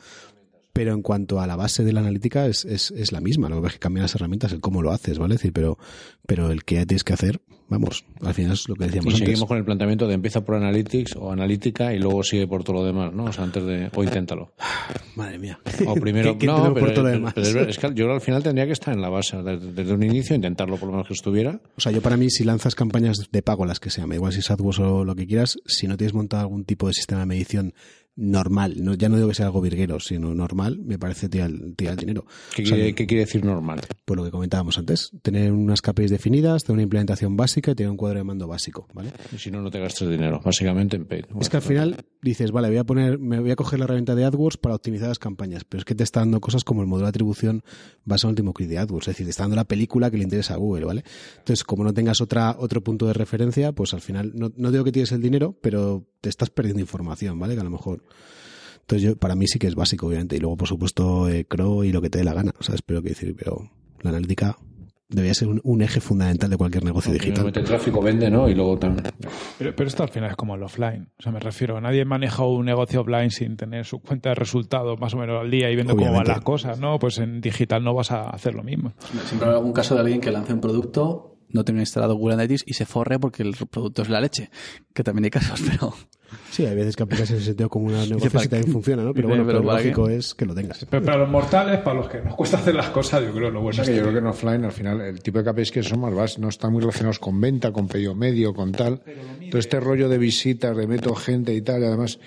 pero en cuanto a la base de la analítica es, es, es la misma. Lo que es que cambian las herramientas, el cómo lo haces, ¿vale? decir, pero, pero el que tienes que hacer, vamos, al final es lo que decíamos y seguimos con el planteamiento de empieza por analytics o analítica y luego sigue por todo lo demás, ¿no? O sea, antes de, o inténtalo. Madre mía. O primero, no, pero, por todo lo demás? es que yo al final tendría que estar en la base, desde, un inicio, intentarlo por lo menos que estuviera. O sea, yo para mí, si lanzas campañas de pago, las que sean, igual si es AdWords o lo que quieras, si no tienes montado algún tipo de sistema de medición normal, no, ya no digo que sea algo virguero, sino normal, me parece tirar, el dinero. ¿Qué, quiere, decir normal? Pues lo que comentábamos antes, tener unas KPIs definidas, tener una implementación básica y tener un cuadro de mando básico, ¿vale? Y si no, no te gastes dinero, básicamente en paid. Es que al final dices, vale, voy a poner, me voy a coger la herramienta de AdWords para optimizar las campañas, pero es que te está dando cosas como el modelo de atribución basado en el último clic de AdWords, es decir, te está dando la película que le interesa a Google, ¿vale? Entonces, como no tengas otra, otro punto de referencia, pues al final, no, no digo que tienes el dinero, pero te estás perdiendo información, ¿vale? Que a lo mejor entonces, yo, para mí sí que es básico, obviamente. Y luego, por supuesto, eh, Crow y lo que te dé la gana. O sea, espero que decir, pero la analítica debería ser un, eje fundamental de cualquier negocio digital. Mete tráfico, vende, ¿no? Y luego también. Pero, pero, esto al final es como el offline. O sea, me refiero, nadie maneja un negocio offline sin tener su cuenta de resultados más o menos al día y viendo cómo van las cosas, ¿no? Pues en digital no vas a hacer lo mismo. Siempre hay algún caso de alguien que lance un producto, no tiene instalado Google Analytics y se forre porque el producto es la leche. Que también hay casos, pero. Sí, hay veces que aplicas ese sentido como una negocio y también funciona, ¿no? Pero bueno, lo lógico es que lo tengas. Pero para los mortales, para los que nos cuesta hacer las cosas, yo creo lo bueno es que yo creo que en offline, al final, el tipo de KPIs que son más no están muy relacionados con venta, con pedido medio, con tal. Todo este rollo de visitas, de meto gente y tal, y además...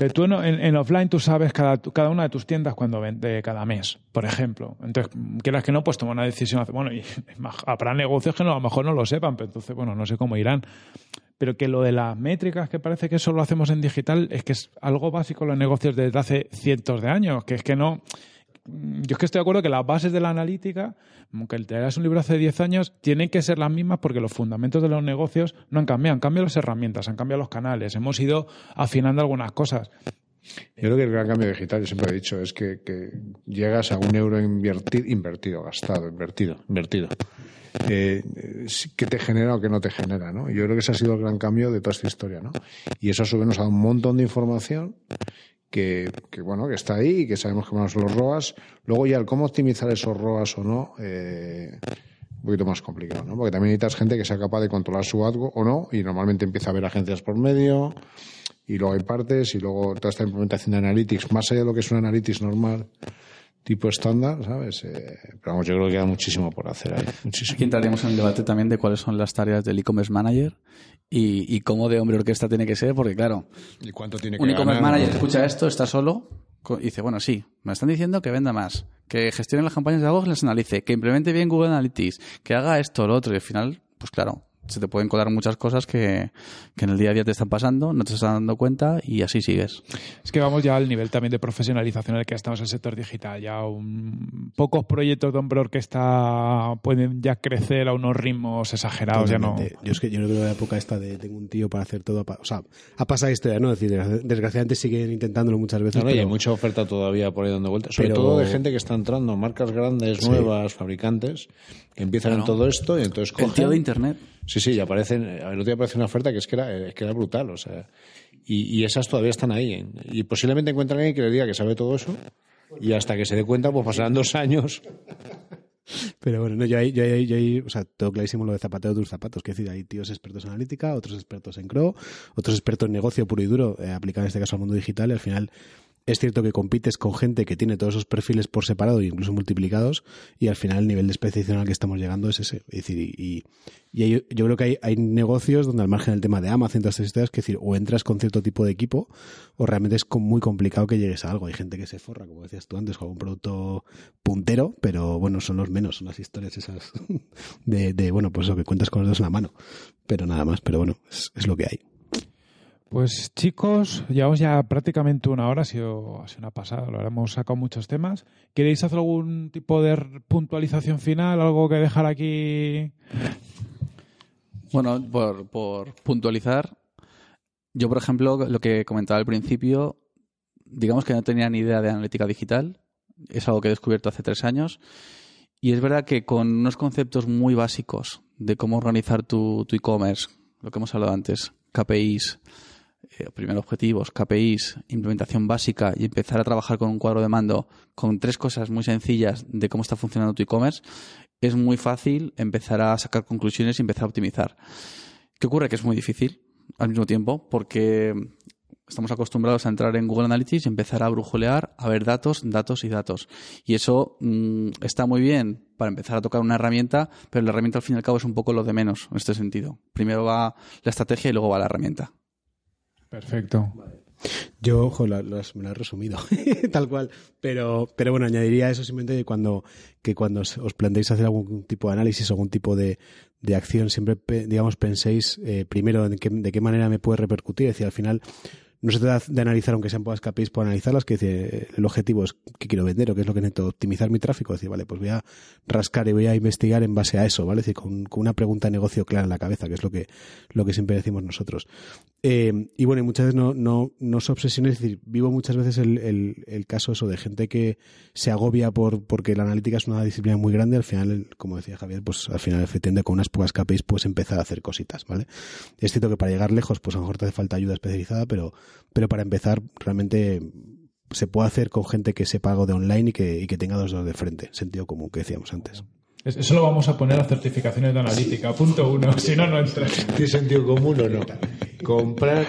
Pero tú en, offline tú sabes cada, cada una de tus tiendas cuando vende cada mes, por ejemplo. Entonces, quieras que no, pues toma una decisión. Bueno, y habrá negocios que no, a lo mejor no lo sepan, pero entonces, bueno, no sé cómo irán pero que lo de las métricas, que parece que eso lo hacemos en digital, es que es algo básico en los negocios desde hace cientos de años, que es que no... Yo es que estoy de acuerdo que las bases de la analítica, aunque el es un libro hace 10 años, tienen que ser las mismas porque los fundamentos de los negocios no han cambiado, han cambiado las herramientas, han cambiado los canales, hemos ido afinando algunas cosas. Yo creo que el gran cambio digital, yo siempre he dicho, es que, llegas a un euro invertido, invertido, gastado, invertido, invertido eh, que te genera o que no te genera, ¿no? Yo creo que ese ha sido el gran cambio de toda esta historia, ¿no? Y eso a su vez nos dado un montón de información que, que, bueno, que está ahí y que sabemos que van los ROAS. Luego ya el cómo optimizar esos ROAS o no, eh, un poquito más complicado, ¿no? Porque también necesitas gente que sea capaz de controlar su algo o no, y normalmente empieza a haber agencias por medio, y luego hay partes, y luego toda esta implementación de Analytics, más allá de lo que es un Analytics normal, tipo estándar, ¿sabes? Eh, pero vamos, yo creo que queda muchísimo por hacer ahí. Muchísimo. Aquí entraríamos en el debate también de cuáles son las tareas del e-commerce manager y, y cómo de hombre orquesta tiene que ser, porque claro, ¿Y cuánto tiene que un e-commerce manager escucha esto, está solo, y dice, bueno, sí, me están diciendo que venda más, que gestione las campañas de algo, las analice, que implemente bien Google Analytics, que haga esto, lo otro, y al final, pues claro, se te pueden colar muchas cosas que, que en el día a día te están pasando, no te estás dando cuenta y así sigues. Es que vamos ya al nivel también de profesionalización en el que estamos en el sector digital. Ya un- pocos proyectos de hombre orquesta pueden ya crecer a unos ritmos exagerados. Ya no. Yo es que yo no creo que la época esta de tengo un tío para hacer todo. o sea, ha pasado historia, ¿no? Es decir, desgra- desgraciadamente siguen intentándolo muchas veces. No, no, y hay mucha oferta todavía por ahí dando vueltas. Sobre Pero- todo de gente que está entrando, marcas grandes, Sí. nuevas, fabricantes, que empiezan en todo esto y entonces El cogen... tío de Internet. Sí, sí, y aparecen. El otro día apareció una oferta que es que era, es que era brutal, o sea. Y, y esas todavía están ahí. ¿eh? Y posiblemente encuentren a alguien que le diga que sabe todo eso. Y hasta que se dé cuenta, pues pasarán dos años. Pero bueno, no, yo ahí, yo ahí, yo o sea, tengo clarísimo lo de zapateo tus zapatos. Que es decir, hay tíos expertos en analítica, otros expertos en CRO, otros expertos en negocio puro y duro, eh, aplicado en este caso al mundo digital. Y al final es cierto que compites con gente que tiene todos esos perfiles por separado e incluso multiplicados. Y al final el nivel de especialización al que estamos llegando es ese. Es decir, y, hay- yo creo que hay, negocios donde al margen del tema de Amazon, todas estas historias, que decir, o entras con cierto tipo de equipo o realmente es muy complicado que llegues a algo. Hay gente que se forra, como decías tú antes, con un producto puntero, pero bueno, son los menos, son las historias esas de, bueno, pues eso que cuentas con los dos en la mano, pero nada más, pero bueno, es lo que hay. Pues chicos, llevamos ya prácticamente una hora, ha sido, una pasada, lo hemos sacado muchos temas. ¿Queréis hacer algún tipo de puntualización final, algo que dejar aquí? Bueno, por, por puntualizar, yo, por ejemplo, lo que comentaba al principio, digamos que no tenía ni idea de analítica digital. Es algo que he descubierto hace tres años. Y es verdad que con unos conceptos muy básicos de cómo organizar tu tu e-commerce, lo que hemos hablado antes, KPIs, eh, primero objetivos, KPIs, implementación básica y empezar a trabajar con un cuadro de mando con tres cosas muy sencillas de cómo está funcionando tu e-commerce, es muy fácil empezar a sacar conclusiones y empezar a optimizar. ¿Qué ocurre? Que es muy difícil al mismo tiempo porque estamos acostumbrados a entrar en Google Analytics y empezar a brujulear, a ver datos, datos y datos. Y eso mm, está muy bien para empezar a tocar una herramienta, pero la herramienta al fin y al cabo es un poco lo de menos en este sentido. Primero va la estrategia y luego va la herramienta. Perfecto. Yo, ojo, lo, lo me lo has resumido, tal cual. Pero, pero bueno, añadiría eso simplemente que cuando, que cuando os planteéis hacer algún tipo de análisis o algún tipo de, de acción, siempre, digamos, penséis eh, primero en qué, de qué manera me puede repercutir. Es decir, al final, no se trata de analizar, aunque sean pocas KPIs, por analizarlas, que es decir, el objetivo es qué quiero vender o qué es lo que necesito optimizar mi tráfico. Es decir, vale, pues voy a rascar y voy a investigar en base a eso, ¿vale? Es decir, con, con una pregunta de negocio clara en la cabeza, que es lo que, lo que siempre decimos nosotros. Eh, y bueno, y muchas veces no, no, no os obsesionéis, es decir, vivo muchas veces el, el, el caso eso de gente que se agobia por porque la analítica es una disciplina muy grande, al final, como decía Javier, pues al final efectivamente con unas pocas KPIs puedes empezar a hacer cositas, ¿vale? Es cierto que para llegar lejos, pues a lo mejor te hace falta ayuda especializada, pero, pero para empezar realmente se puede hacer con gente que sepa algo de online y que, y que tenga dos dedos de frente, sentido común que decíamos antes. Es- Eso lo vamos a poner a certificaciones de analítica. Punto uno. Si no, no entra. ¿Tiene sentido común o no? Comprar.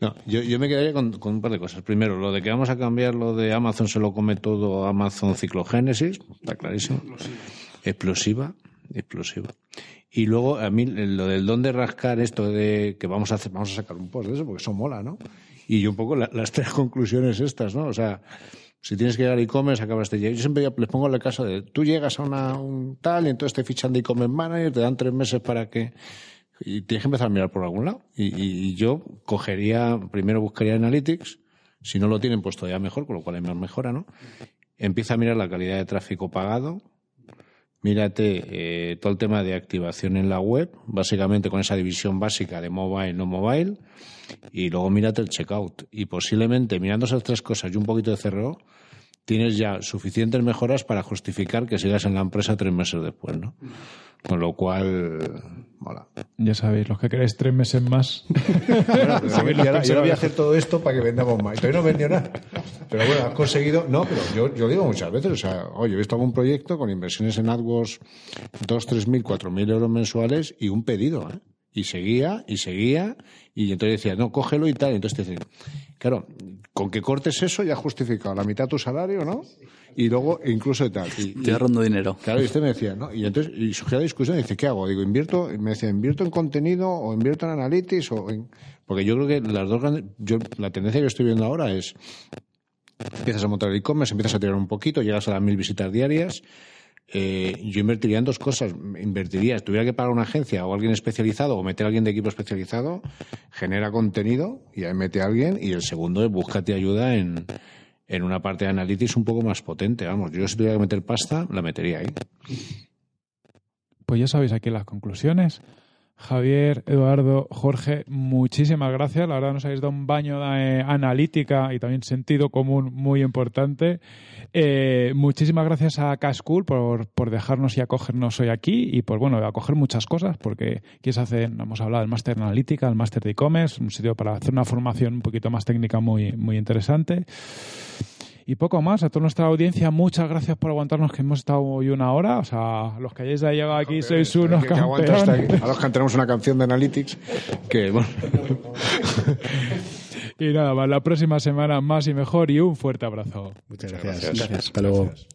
No, yo, yo me quedaría con, con un par de cosas. Primero, lo de que vamos a cambiar lo de Amazon se lo come todo Amazon Ciclogénesis, está clarísimo. Explosiva, explosiva. Y luego, a mí, lo del dónde rascar esto de que vamos a hacer, vamos a sacar un post de eso, porque eso mola, ¿no? Y yo un poco la- las tres conclusiones estas, ¿no? O sea, si tienes que llegar a e-commerce, acabas de llegar. Yo siempre les pongo el caso de, tú llegas a una, un tal y entonces te fichan de e-commerce manager, te dan tres meses para que... Y tienes que empezar a mirar por algún lado. Y, y- y yo cogería, primero buscaría Analytics, si no lo tienen, pues todavía mejor, con lo cual hay más mejora, ¿no? Empieza a mirar la calidad de tráfico pagado, mírate eh, todo el tema de activación en la web, básicamente con esa división básica de mobile, no mobile, y luego mírate el checkout. Y posiblemente mirando esas tres cosas y un poquito de CRO, tienes ya suficientes mejoras para justificar que sigas en la empresa tres meses después, ¿no? Con lo cual, mola. Ya sabéis, los que queréis tres meses más. Bueno, pero Sabéis yo, ahora, yo ahora voy a hacer todo esto para que vendamos más. Y todavía no vendió nada. Pero bueno, has conseguido. No, pero yo, yo digo muchas veces, o sea, oye, he visto algún proyecto con inversiones en AdWords, dos, tres mil, cuatro mil euros mensuales y un pedido, ¿eh? Y seguía, y seguía, y entonces decía, no, cógelo y tal. Y entonces te dicen, claro, con que cortes eso ya justificado la mitad de tu salario, ¿no? y luego incluso tal. Y, Estoy ahorrando dinero. Claro, y usted me decía, ¿no? Y entonces, y surgió la discusión, y dice, ¿qué hago? Digo, invierto, me decía, invierto en contenido o invierto en analytics o en... Porque yo creo que las dos grandes, yo, la tendencia que estoy viendo ahora es, empiezas a montar el e-commerce, empiezas a tirar un poquito, llegas a las mil visitas diarias, eh, yo invertiría en dos cosas. Invertiría, si tuviera que pagar una agencia o alguien especializado o meter a alguien de equipo especializado, genera contenido y ahí mete a alguien. Y el segundo es búscate ayuda en, en una parte de analytics un poco más potente. Vamos, yo si tuviera que meter pasta, la metería ahí. Pues ya sabéis aquí las conclusiones. Javier, Eduardo, Jorge, muchísimas gracias. La verdad nos habéis dado un baño de analítica y también sentido común muy importante. Eh, muchísimas gracias a Cascool por, por dejarnos y acogernos hoy aquí y por bueno acoger muchas cosas porque aquí se hacen, hemos hablado del máster de analítica, el máster de e-commerce, un sitio para hacer una formación un poquito más técnica muy, muy interesante. Y poco más, a toda nuestra audiencia, muchas gracias por aguantarnos, que hemos estado hoy una hora. O sea, los que hayáis llegado aquí sois unos que campeones. Que a los que tenemos una canción de Analytics, que bueno. y nada más, la próxima semana más y mejor y un fuerte abrazo. Muchas gracias. gracias. gracias. Hasta luego. Gracias.